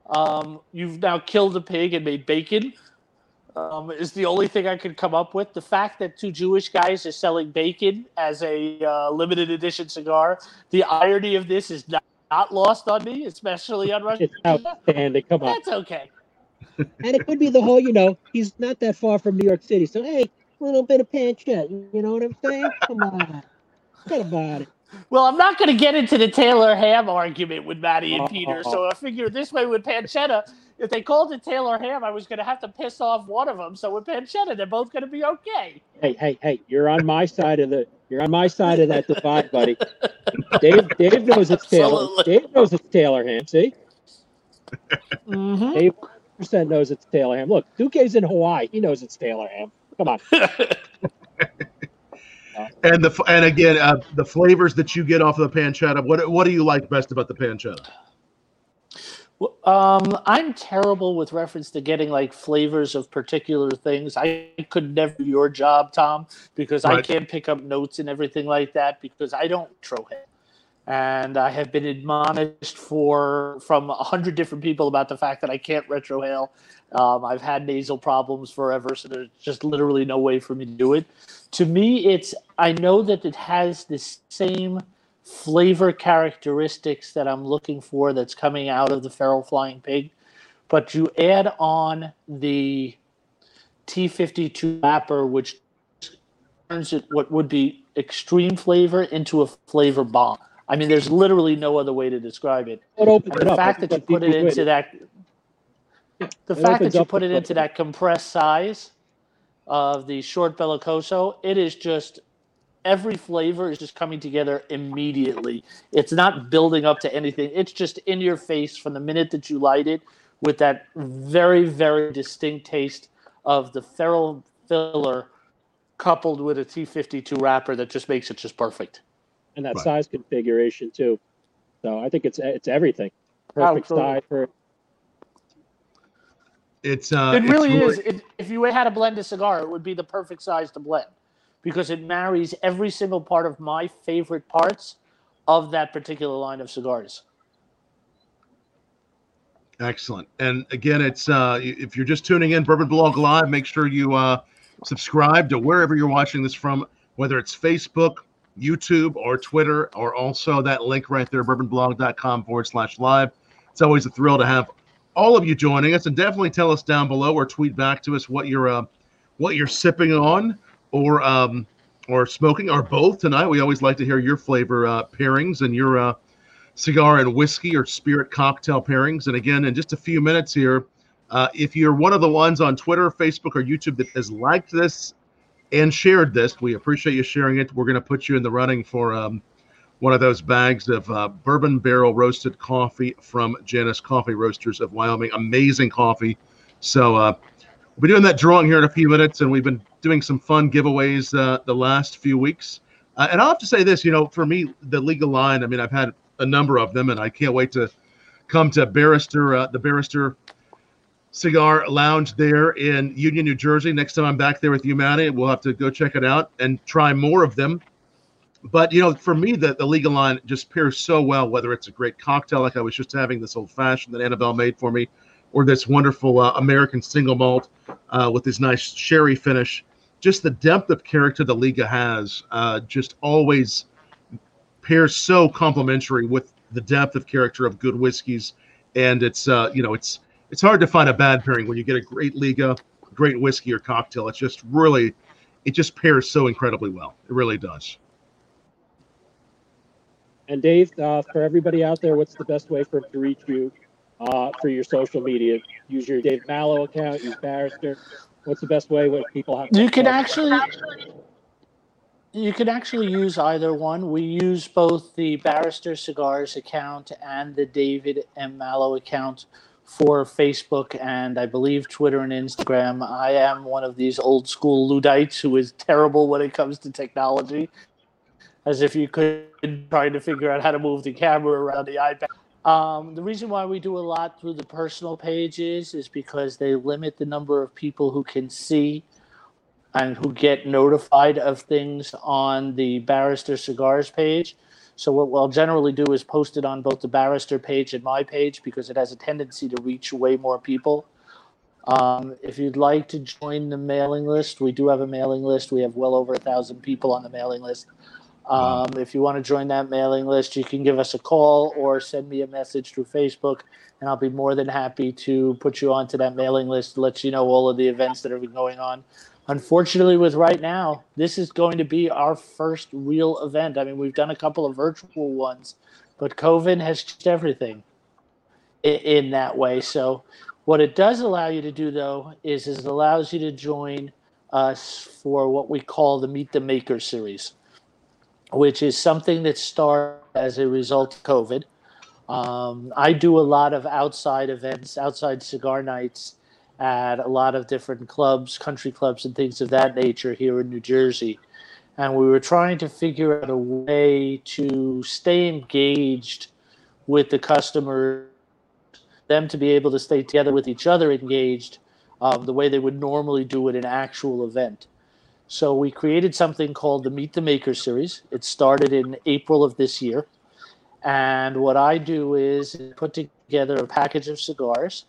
C: um, you've now killed a pig and made bacon. Um, is the only thing I could come up with. The fact that two Jewish guys are selling bacon as a uh, limited edition cigar. The irony of this is not, not lost on me, especially on Russian.
B: It's outstanding. Come on.
C: That's okay.
B: And it could be the whole, you know, he's not that far from New York City. So, hey, a little bit of pancetta. You know what I'm saying? Come on. What about it?
C: Well, I'm not going to get into the Taylor Ham argument with Maddie and
B: Oh.
C: Peter, so I figure this way with pancetta. If they called it Taylor Ham, I was going to have to piss off one of them. So with pancetta, they're both going to be okay.
B: Hey, hey, hey, you're on my side of the you're on my side of that divide, buddy. Dave Dave knows it's Taylor.
C: Absolutely.
B: Dave knows it's Taylor Ham. See?
C: Mm-hmm.
B: Dave percent knows it's Taylor Ham. Look, Duque's in Hawaii. He knows it's Taylor Ham. Come on.
A: And the and again uh, the flavors that you get off of the pancetta. What what do you like best about the pancetta?
C: Well, Um, I'm terrible with reference to getting like flavors of particular things. I could never do your job, Tom, because I can't pick up notes and everything like that because I don't retrohale. And I have been admonished for from a hundred different people about the fact that I can't retrohale. Um, I've had nasal problems forever, so there's just literally no way for me to do it. To me, it's I know that it has the same flavor characteristics that I'm looking for that's coming out of the feral flying pig, but you add on the T52 wrapper, which turns it what would be extreme flavor into a flavor bomb. I mean, there's literally no other way to describe it.
B: Opens
C: And
B: it
C: the fact that you put it into that, the
B: it
C: fact that you put it into that compressed size of the short bellicoso, it is just every flavor is just coming together immediately. It's not building up to anything. It's just in your face from the minute that you light it with that very, very distinct taste of the feral filler coupled with a T52 wrapper that just makes it just perfect.
B: And that
A: Right.
B: size configuration too. So I think it's it's everything. Perfect
C: Absolutely.
B: size for
A: It's uh,
C: it
A: it's
C: really is. It, if you had to blend a cigar, it would be the perfect size to blend because it marries every single part of my favorite parts of that particular line of cigars.
A: Excellent. And again, it's uh, if you're just tuning in, Bourbon Blog Live, make sure you uh, subscribe to wherever you're watching this from, whether it's Facebook, YouTube, or Twitter, or also that link right there, bourbonblog.com forward slash live. It's always a thrill to have all of you joining us, and definitely tell us down below or tweet back to us what you're uh, what you're sipping on or um, or smoking or both tonight. We always like to hear your flavor uh, pairings and your uh, cigar and whiskey or spirit cocktail pairings. And again, in just a few minutes here, uh, if you're one of the ones on Twitter, Facebook, or YouTube that has liked this and shared this, we appreciate you sharing it. We're going to put you in the running for um, one of those bags of uh, bourbon barrel roasted coffee from Janice Coffee Roasters of Wyoming. Amazing coffee. So uh, we'll be doing that drawing here in a few minutes, and we've been doing some fun giveaways uh, the last few weeks. Uh, and I'll have to say this, you know, for me, the Liga line. I mean, I've had a number of them, and I can't wait to come to Barrister, uh, the Barrister Cigar Lounge there in Union, New Jersey. Next time I'm back there with you, Maddie, we'll have to go check it out and try more of them. But you know, for me, the, the Liga line just pairs so well. Whether it's a great cocktail like I was just having, this old fashioned that Annabelle made for me, or this wonderful uh, American single malt uh, with this nice sherry finish. Just the depth of character the Liga has, uh, just always pairs so complementary with the depth of character of good whiskeys. And it's uh, you know, it's it's hard to find a bad pairing when you get a great Liga, great whiskey or cocktail. It's just really, it just pairs so incredibly well. It really does.
B: And Dave, uh, for everybody out there, what's the best way for them to reach you uh, for your social media? Use your Dave Mallow account. Use Barrister. What's the best way? What people have?
C: You can actually. You can actually use either one. We use both the Barrister Cigars account and the David M. Mallow account for Facebook and I believe Twitter and Instagram. I am one of these old school Luddites who is terrible when it comes to technology, as if you could try to figure out how to move the camera around the iPad. Um, the reason why we do a lot through the personal pages is because they limit the number of people who can see and who get notified of things on the Barrister Cigars page. So what we'll generally do is post it on both the Barrister page and my page because it has a tendency to reach way more people. Um, if you'd like to join the mailing list, we do have a mailing list. We have well over a thousand people on the mailing list. Um, if you want to join that mailing list, you can give us a call or send me a message through Facebook, and I'll be more than happy to put you onto that mailing list let you know all of the events that are going on. Unfortunately, with right now, this is going to be our first real event. I mean, we've done a couple of virtual ones, but COVID has changed everything in, in that way. So, what it does allow you to do, though, is, is it allows you to join us for what we call the Meet the Maker series which is something that started as a result of COVID. Um, I do a lot of outside events, outside cigar nights at a lot of different clubs, country clubs, and things of that nature here in New Jersey. And we were trying to figure out a way to stay engaged with the customer, them to be able to stay together with each other engaged um, the way they would normally do at an actual event. So we created something called the Meet the Maker series. It started in April of this year. And what I do is put together a package of cigars.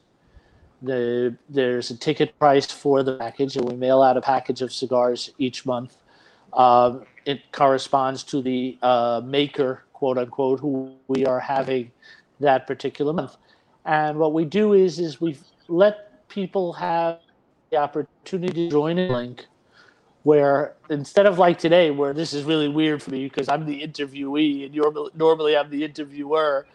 C: The, there's a ticket price for the package, and we mail out a package of cigars each month. Um, it corresponds to the uh, maker, quote unquote, who we are having that particular month. And what we do is is we let people have the opportunity to join a link where instead of like today, where this is really weird for me because I'm the interviewee and you're normally I'm the interviewer.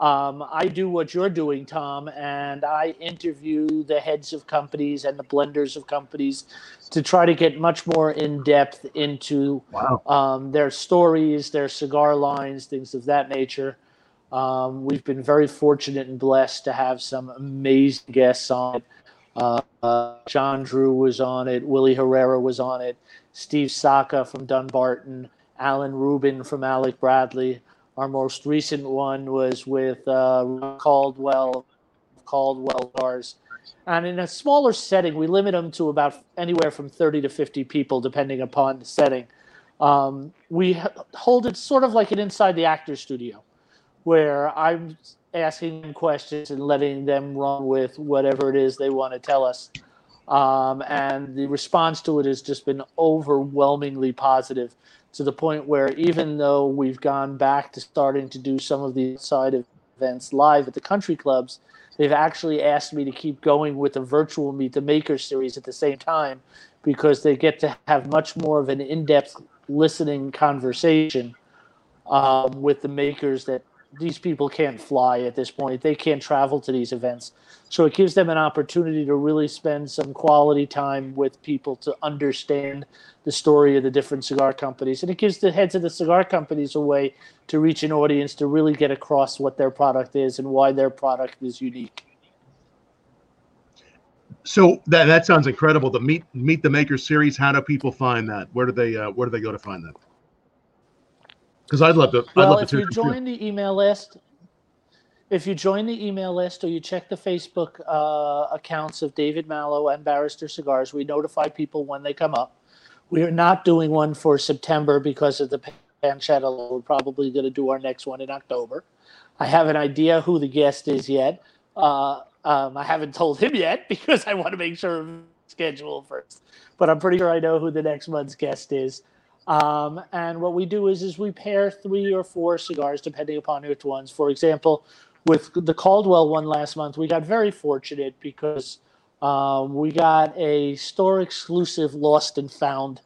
C: Um, I do what you're doing, Tom, and I interview the heads of companies and the blenders of companies to try to get much more in depth into
A: Wow.
C: um, their stories, their cigar lines, things of that nature. Um, we've been very fortunate and blessed to have some amazing guests on it. Uh, uh, John Drew was on it. Willie Herrera was on it. Steve Saka from Dunbarton. Alan Rubin from Alec Bradley. Our most recent one was with uh, Caldwell, Caldwell Cars. And in a smaller setting, we limit them to about anywhere from 30 to 50 people, depending upon the setting. Um, we hold it sort of like an inside the actor studio, where I'm asking questions and letting them run with whatever it is they want to tell us. Um, and the response to it has just been overwhelmingly positive to the point where even though we've gone back to starting to do some of the side events live at the country clubs, they've actually asked me to keep going with the virtual Meet the Maker series at the same time because they get to have much more of an in-depth listening conversation um, with the makers that these people can't fly at this point. They can't travel to these events. So it gives them an opportunity to really spend some quality time with people to understand the story of the different cigar companies. And it gives the heads of the cigar companies a way to reach an audience to really get across what their product is and why their product is unique.
A: So that that sounds incredible. The meet meet the maker series. How do people find that? Where do they uh, where do they go to find that? Because I'd love to. I'd
C: Well,
A: love to
C: if you
A: hear from
C: join the email list, if you join the email list or you check the Facebook uh, accounts of David Mallow and Barrister Cigars, we notify people when they come up. We are not doing one for September because of the pancetta. We're probably going to do our next one in October. I have an idea who the guest is yet. Uh, um, I haven't told him yet because I want to make sure schedule first. But I'm pretty sure I know who the next month's guest is. Um, and what we do is is we pair three or four cigars depending upon which ones. For example, with the Caldwell one last month, we got very fortunate because um, we got a store exclusive lost and found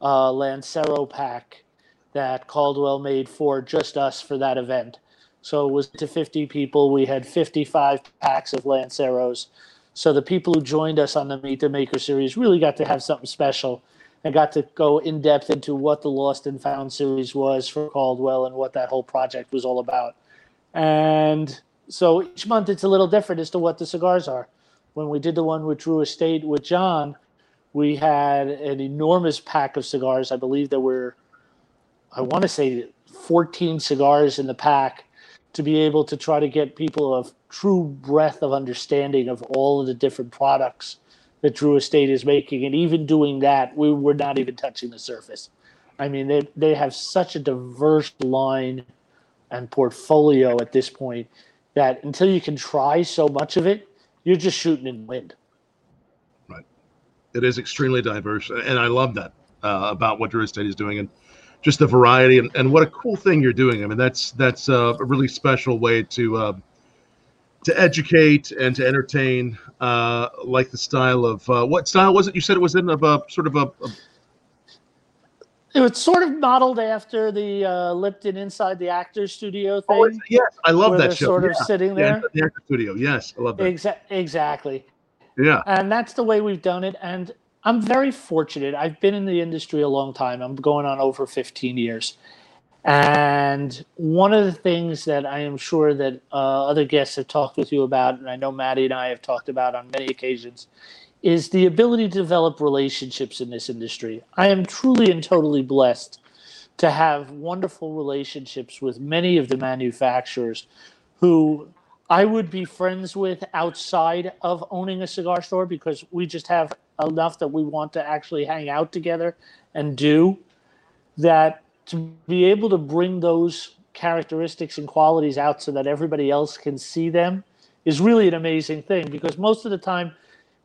C: uh, Lancero pack that Caldwell made for just us for that event. So it was to 50 people. We had 55 packs of Lanceros. So the people who joined us on the Meet the Maker series really got to have something special and got to go in depth into what the Lost and Found series was for Caldwell and what that whole project was all about. And so each month it's a little different as to what the cigars are. When we did the one with Drew Estate with John, we had an enormous pack of cigars. I believe there were, I want to say, 14 cigars in the pack to be able to try to get people a true breadth of understanding of all of the different products that Drew Estate is making. And even doing that, we were not even touching the surface. I mean, they, they have such a diverse line and portfolio at this point that until you can try so much of it, you're just shooting in wind.
A: Right. It is extremely diverse. And I love that uh, about what Drew Estate is doing. And just the variety and, and what a cool thing you're doing. I mean, that's that's a really special way to uh, to educate and to entertain, uh, like the style of uh, what style was it? You said it was in of a sort of a, a
C: it was sort of modeled after the uh, Lipton inside the actors studio
A: oh,
C: thing.
A: oh, yes, I love that show.
C: Sort
A: yeah.
C: of sitting there.
A: Yeah, the actor studio. Yes, I love that.
C: Exa- exactly.
A: Yeah.
C: And that's the way we've done it. And I'm very fortunate. I've been in the industry a long time. I'm going on over 15 years. And one of the things that I am sure that uh, other guests have talked with you about, and I know Maddie and I have talked about on many occasions, is the ability to develop relationships in this industry. I am truly and totally blessed to have wonderful relationships with many of the manufacturers who I would be friends with outside of owning a cigar store because we just have enough that we want to actually hang out together and do that to be able to bring those characteristics and qualities out so that everybody else can see them is really an amazing thing. Because most of the time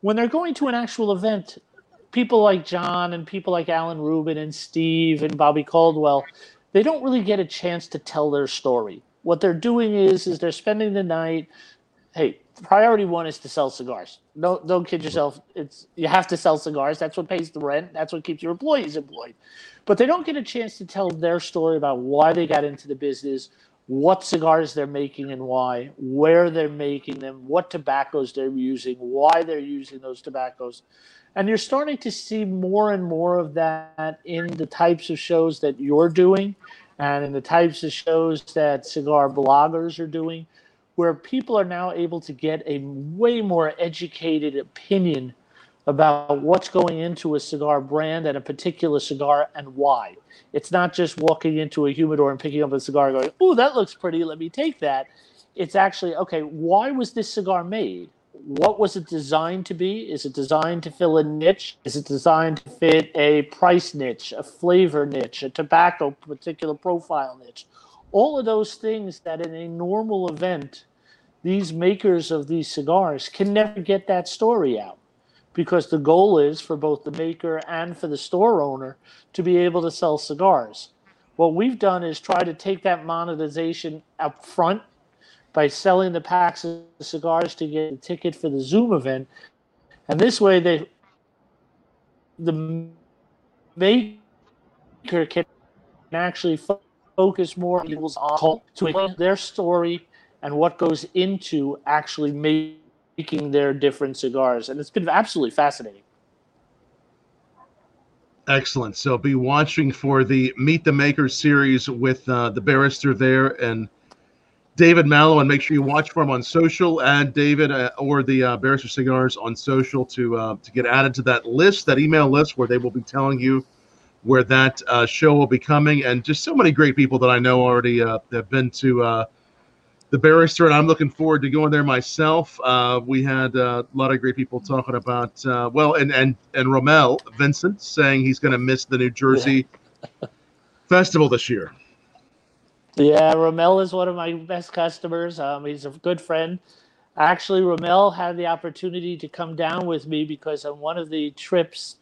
C: when they're going to an actual event people like john and people like alan rubin and steve and bobby caldwell they don't really get a chance to tell their story. What they're doing is is they're spending the night hey priority one is to sell cigars. Don't don't kid yourself. It's you have to sell cigars. That's what pays the rent. That's what keeps your employees employed. But they don't get a chance to tell their story about why they got into the business what cigars they're making and why where they're making them what tobaccos they're using why they're using those tobaccos. And you're starting to see more and more of that in the types of shows that you're doing and in the types of shows that cigar bloggers are doing, where people are now able to get a way more educated opinion about what's going into a cigar brand and a particular cigar and why. It's not just walking into a humidor and picking up a cigar and going, oh, that looks pretty, let me take that. It's actually, okay, why was this cigar made? what was it designed to be? Is it designed to fill a niche? Is it designed to fit a price niche, a flavor niche, a tobacco particular profile niche? All of those things that in a normal event, these makers of these cigars can never get that story out because the goal is for both the maker and for the store owner to be able to sell cigars. What we've done is try to take that monetization up front by selling the packs of cigars to get a ticket for the Zoom event. And this way, they the maker can actually focus more on to their story and what goes into actually making their different cigars. And it's been absolutely fascinating.
A: Excellent. So be watching for the Meet the Makers series with uh, the barrister there and David Mallow, and make sure you watch for him on social. Add David uh, or the uh, Barrister Cigars on social to uh, to get added to that list, that email list, where they will be telling you where that uh, show will be coming. And just so many great people that I know already uh, have been to uh, the Barrister, and I'm looking forward to going there myself. Uh, we had a lot of great people talking about well, and and and Romel Vincent saying he's going to miss the New Jersey yeah. festival this year.
C: Yeah, Romel is one of my best customers. Um, he's a good friend. Actually, Romel had the opportunity to come down with me because on one of the trips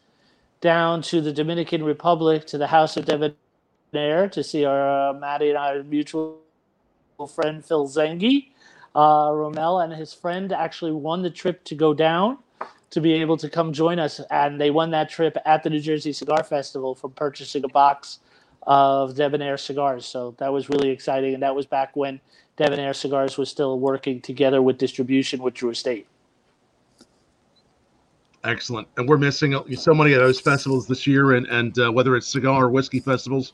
C: down to the Dominican Republic to the House of Debonaire to see our uh, Maddie and our mutual friend Phil Zanghi, uh, Romel and his friend actually won the trip to go down to be able to come join us, and they won that trip at the New Jersey Cigar Festival from purchasing a box of Debonaire Cigars. So that was really exciting, and that was back when Debonaire Cigars was still working together with distribution with Drew Estate.
A: Excellent. And we're missing so many of those festivals this year, and and uh, whether it's cigar or whiskey festivals,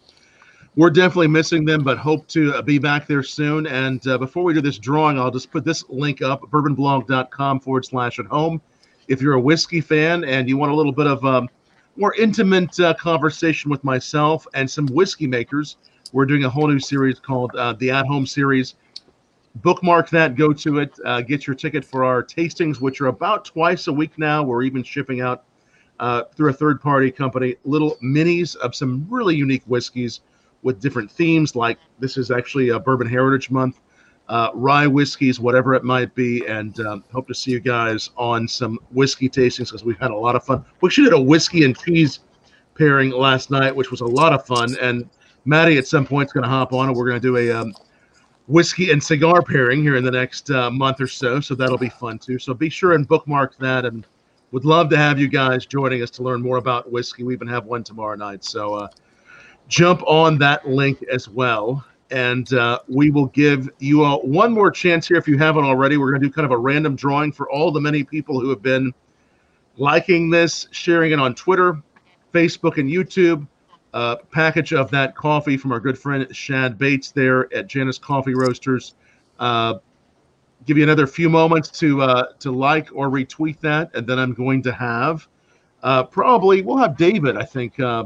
A: we're definitely missing them. But hope to uh, be back there soon. And uh, before we do this drawing, I'll just put this link up: bourbonblog.com forward slash at home. If you're a whiskey fan and you want a little bit of um, more intimate uh, conversation with myself and some whiskey makers, we're doing a whole new series called uh, the At Home series bookmark that, go to it, uh, get your ticket for our tastings, which are about twice a week now. We're even shipping out uh, through a third party company little minis of some really unique whiskeys with different themes. Like this is actually a Bourbon Heritage Month, uh, rye whiskeys, whatever it might be. And um, hope to see you guys on some whiskey tastings because we've had a lot of fun. We actually did a whiskey and cheese pairing last night, which was a lot of fun. And Maddie at some point is going to hop on and we're going to do a. Um, whiskey and cigar pairing here in the next uh, month or so. So that'll be fun too. So be sure and bookmark that. And would love to have you guys joining us to learn more about whiskey. We even have one tomorrow night. So uh, jump on that link as well. And uh, we will give you all one more chance here if you haven't already. We're going to do kind of a random drawing for all the many people who have been liking this, sharing it on Twitter, Facebook, and YouTube uh, package of that coffee from our good friend Shad Bates there at Janus Coffee Roasters. Uh, give you another few moments to uh, to like or retweet that, and then I'm going to have uh, probably we'll have David, I think, uh,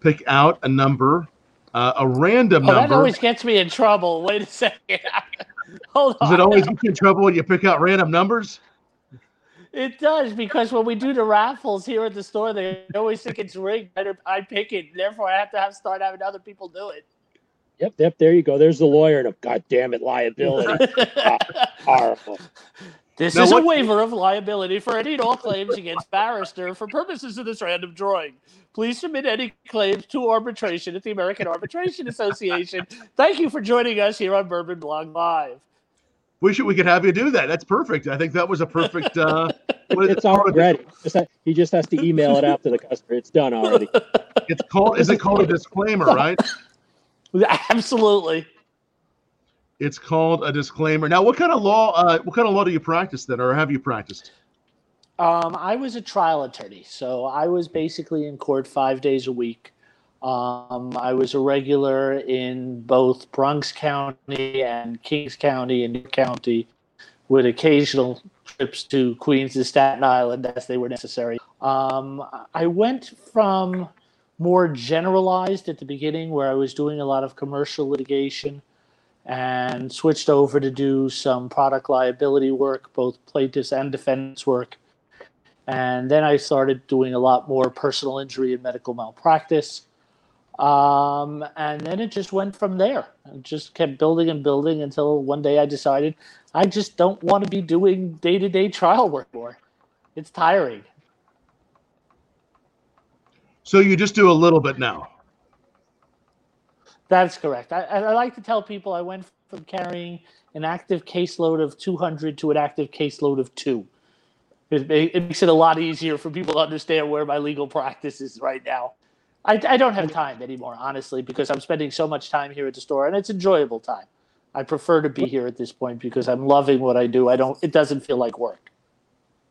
A: pick out a number, uh, a random
C: oh,
A: number.
C: That always gets me in trouble. Wait a second. Hold on.
A: Does it always get you in trouble when you pick out random numbers?
C: It does because when we do the raffles here at the store, they always think it's rigged. I pick it, therefore I have to have start having other people do it.
B: Yep, yep. There you go. There's the lawyer. And God damn it, liability. uh, horrible.
C: This now is what, a waiver of liability for any and all claims against barrister for purposes of this random drawing. Please submit any claims to arbitration at the American Arbitration Association. Thank you for joining us here on Bourbon Blog Live.
A: We should we could have you do that. That's perfect. I think that was a perfect. Uh,
B: it's already. he just has to email it out to the customer. It's done already.
A: It's called. Is it called a disclaimer? Right.
C: Absolutely.
A: It's called a disclaimer. Now, what kind of law? Uh, what kind of law do you practice then, or have you practiced?
C: Um, I was a trial attorney, so I was basically in court five days a week. Um, I was a regular in both Bronx County and Kings County and New County, with occasional trips to Queens and Staten Island as they were necessary. Um, I went from more generalized at the beginning, where I was doing a lot of commercial litigation, and switched over to do some product liability work, both plaintiffs and defendants work. And then I started doing a lot more personal injury and medical malpractice. Um, and then it just went from there. It just kept building and building until one day I decided I just don't want to be doing day to day trial work more. It's tiring.
A: So you just do a little bit now.
C: That's correct. I, I like to tell people I went from carrying an active caseload of 200 to an active caseload of two. It, it makes it a lot easier for people to understand where my legal practice is right now. I, I don't have time anymore, honestly, because I'm spending so much time here at the store, and it's enjoyable time. I prefer to be here at this point because I'm loving what I do. I don't. It doesn't feel like work.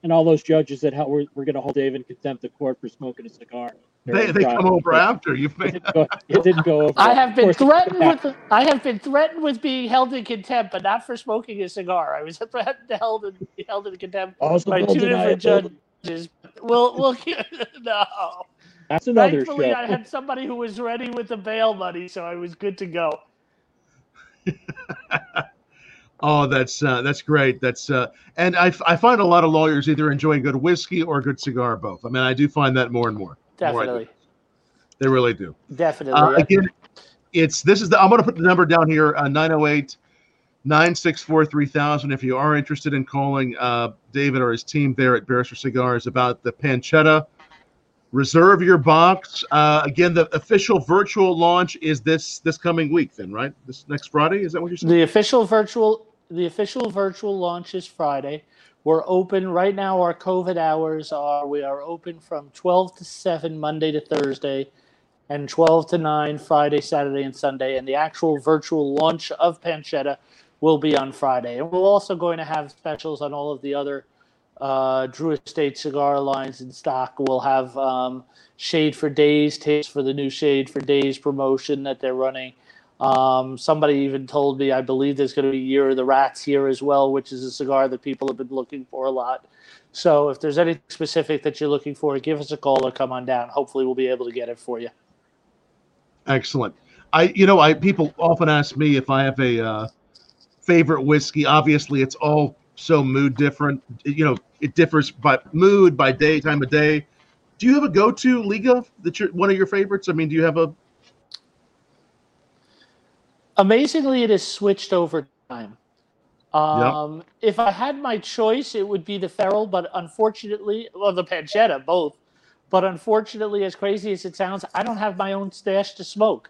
B: And all those judges that we're, we're going to hold Dave in contempt of court for smoking a cigar.
A: They, they come over after you've
B: made. It didn't go, it didn't go over.
C: I have been threatened with. I have been threatened with being held in contempt, but not for smoking a cigar. I was threatened to held in, held in contempt also by two different judges. We'll we'll no.
B: That's another
C: Thankfully,
B: show.
C: I had somebody who was ready with the bail money, so I was good to go.
A: oh, that's uh, that's great. That's uh, and I, I find a lot of lawyers either enjoy good whiskey or good cigar, both. I mean, I do find that more and more.
C: Definitely,
A: more they really do.
C: Definitely.
A: Uh, again, it's this is the I'm going to put the number down here uh, 908 964 3000 if you are interested in calling uh, David or his team there at Barrister Cigars about the pancetta reserve your box. Uh, again, the official virtual launch is this this coming week. Then, right? This next Friday is that what you're saying?
C: The official virtual the official virtual launch is Friday. We're open right now. Our COVID hours are we are open from 12 to 7 Monday to Thursday, and 12 to 9 Friday, Saturday, and Sunday. And the actual virtual launch of Pancetta will be on Friday. And we're also going to have specials on all of the other uh, Drew Estate cigar lines in stock. We'll have um, Shade for Days, taste for the new Shade for Days promotion that they're running. Um, somebody even told me, I believe there's going to be Year of the Rats here as well, which is a cigar that people have been looking for a lot. So if there's anything specific that you're looking for, give us a call or come on down. Hopefully, we'll be able to get it for you.
A: Excellent. I, you know, I people often ask me if I have a uh, favorite whiskey. Obviously, it's all so mood different. You know, it differs by mood, by day, time of day. Do you have a go-to Liga that you're one of your favorites? I mean, do you have a?
C: Amazingly, it has switched over time. Um, yep. If I had my choice, it would be the Feral, but unfortunately, well, the Pancetta, both. But unfortunately, as crazy as it sounds, I don't have my own stash to smoke.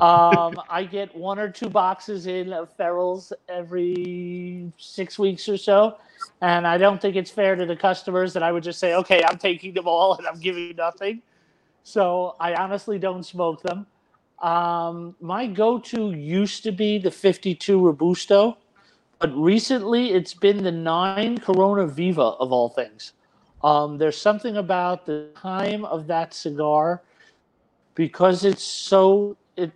C: Um, I get one or two boxes in of Ferals every six weeks or so. And I don't think it's fair to the customers that I would just say, okay, I'm taking them all and I'm giving nothing. So I honestly don't smoke them. Um, my go to used to be the 52 Robusto, but recently it's been the 9 Corona Viva of all things. Um, there's something about the time of that cigar because it's so it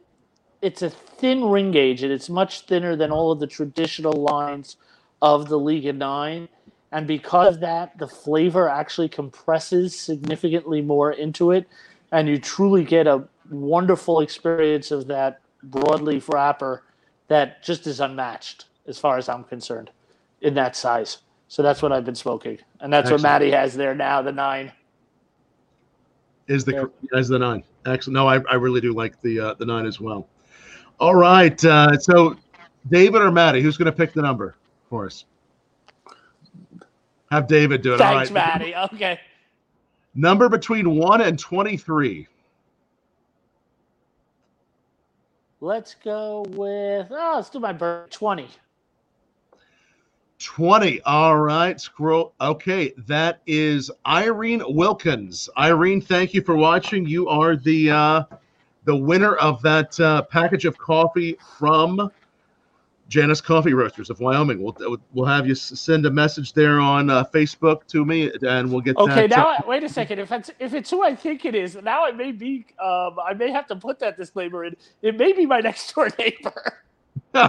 C: it's a thin ring gauge and it's much thinner than all of the traditional lines of the league Liga Nine, and because of that, the flavor actually compresses significantly more into it, and you truly get a wonderful experience of that broadleaf wrapper that just is unmatched as far as I'm concerned in that size. So that's what I've been smoking, and that's Excellent. what Maddie has there now. The nine
A: is the yeah. as the nine. Excellent. No, I, I really do like the uh, the nine as well. All right. Uh, so David or Maddie, who's going to pick the number us? Have David do it.
C: Thanks, All right. Maddie. Okay.
A: Number between one and twenty-three.
C: Let's go with oh, let's do my bird twenty.
A: 20. All right. Scroll. Okay. That is Irene Wilkins. Irene, thank you for watching. You are the uh, the winner of that uh, package of coffee from Janus Coffee Roasters of Wyoming. We'll we'll have you send a message there on uh, Facebook to me, and we'll get.
C: Okay, that, Okay, now wait a second. If it's if it's who I think it is, now it may be. Um, I may have to put that disclaimer in. It may be my next door neighbor.
A: and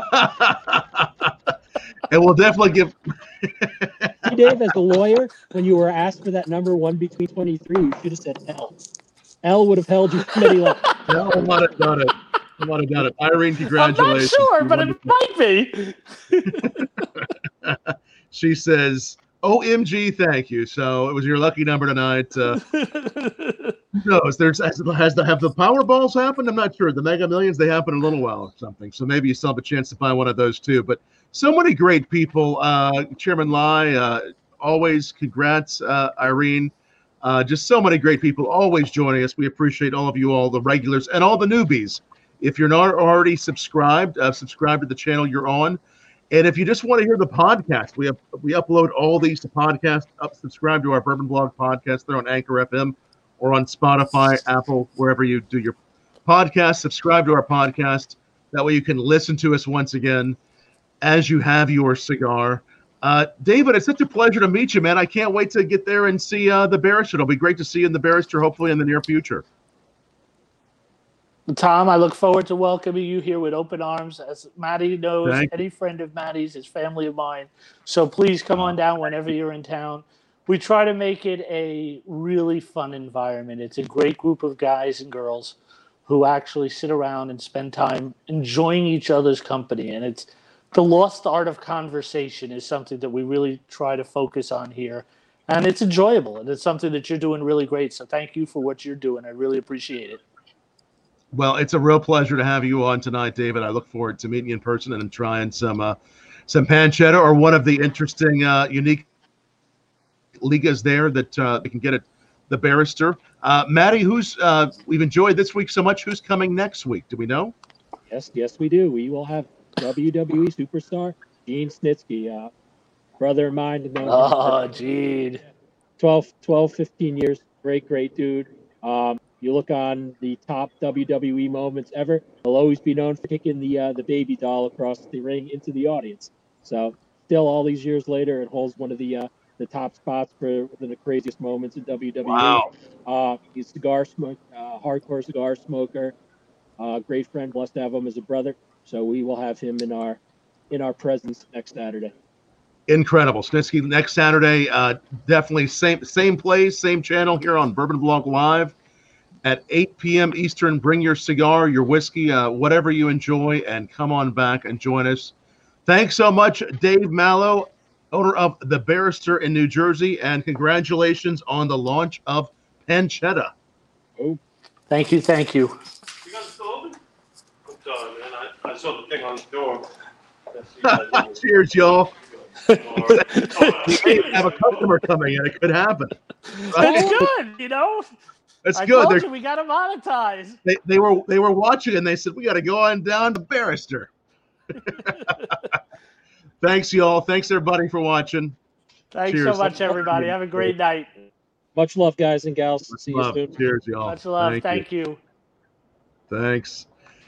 A: we'll definitely give.
B: hey, Dave, as a lawyer, when you were asked for that number one between 23, you should have said L. L would have held you many life.
A: No, I might have done it. I might have done it. Irene, congratulations.
C: I'm not sure, but it
A: might be. she says, OMG, thank you. So it was your lucky number tonight. Uh, who knows? There's has, has the have the Powerballs happened? I'm not sure. The Mega Millions they happen a little while or something. So maybe you still have a chance to find one of those too. But so many great people. Uh, Chairman Lai, uh, always congrats, uh, Irene. Uh, just so many great people always joining us. We appreciate all of you, all the regulars and all the newbies. If you're not already subscribed, uh, subscribe to the channel you're on. And if you just want to hear the podcast, we have we upload all these to podcast. Up, subscribe to our Bourbon Blog podcast. They're on Anchor FM or on Spotify, Apple, wherever you do your podcast. Subscribe to our podcast. That way you can listen to us once again as you have your cigar. Uh, David, it's such a pleasure to meet you, man. I can't wait to get there and see uh, the Barrister. It'll be great to see you in the Barrister, hopefully in the near future.
C: Tom, I look forward to welcoming you here with open arms. As Maddie knows, any friend of Maddie's is family of mine. So please come on down whenever you're in town. We try to make it a really fun environment. It's a great group of guys and girls who actually sit around and spend time enjoying each other's company. And it's the lost art of conversation is something that we really try to focus on here. And it's enjoyable and it's something that you're doing really great. So thank you for what you're doing. I really appreciate it.
A: Well, it's a real pleasure to have you on tonight, David. I look forward to meeting you in person and trying some uh, some pancetta or one of the interesting, uh, unique ligas there that uh, they can get at the Barrister. Uh, Maddie, who's uh, we've enjoyed this week so much. Who's coming next week? Do we know?
B: Yes, yes, we do. We will have WWE superstar Gene Snitsky, uh, brother of mine.
C: Oh, Gene.
B: 12, 12, 15 years. Great, great dude. Um, you look on the top WWE moments ever, he'll always be known for kicking the uh, the baby doll across the ring into the audience. So, still, all these years later, it holds one of the uh, the top spots for one of the craziest moments in WWE.
A: Wow.
B: Uh, he's a cigar smoke, uh, hardcore cigar smoker. Uh, great friend, blessed to have him as a brother. So we will have him in our in our presence next Saturday.
A: Incredible. Snitsky next Saturday, uh, definitely same same place, same channel here on Bourbon Blog Live at 8 p.m. Eastern. Bring your cigar, your whiskey, uh, whatever you enjoy, and come on back and join us. Thanks so much, Dave Mallow, owner of the Barrister in New Jersey, and congratulations on the launch of Pancetta.
C: Oh, Thank you, thank you.
D: You guys still open? I'm sorry, man. I, I saw the thing on the door. That's you guys.
A: Cheers, y'all.
D: All
A: We have a customer coming in. It could happen.
C: That's good, you know.
A: That's
C: I
A: good.
C: told you we got to monetize.
A: they, they were they were watching and they said we got to go on down to Barrister. Thanks, y'all. Thanks everybody for watching.
C: Thanks
A: Cheers.
C: so much, everybody. Have a great night.
B: Much love, guys and gals. See you soon.
A: Cheers, y'all.
C: Much love.
A: Thank
C: Thank
A: you.
C: you.
A: Thanks.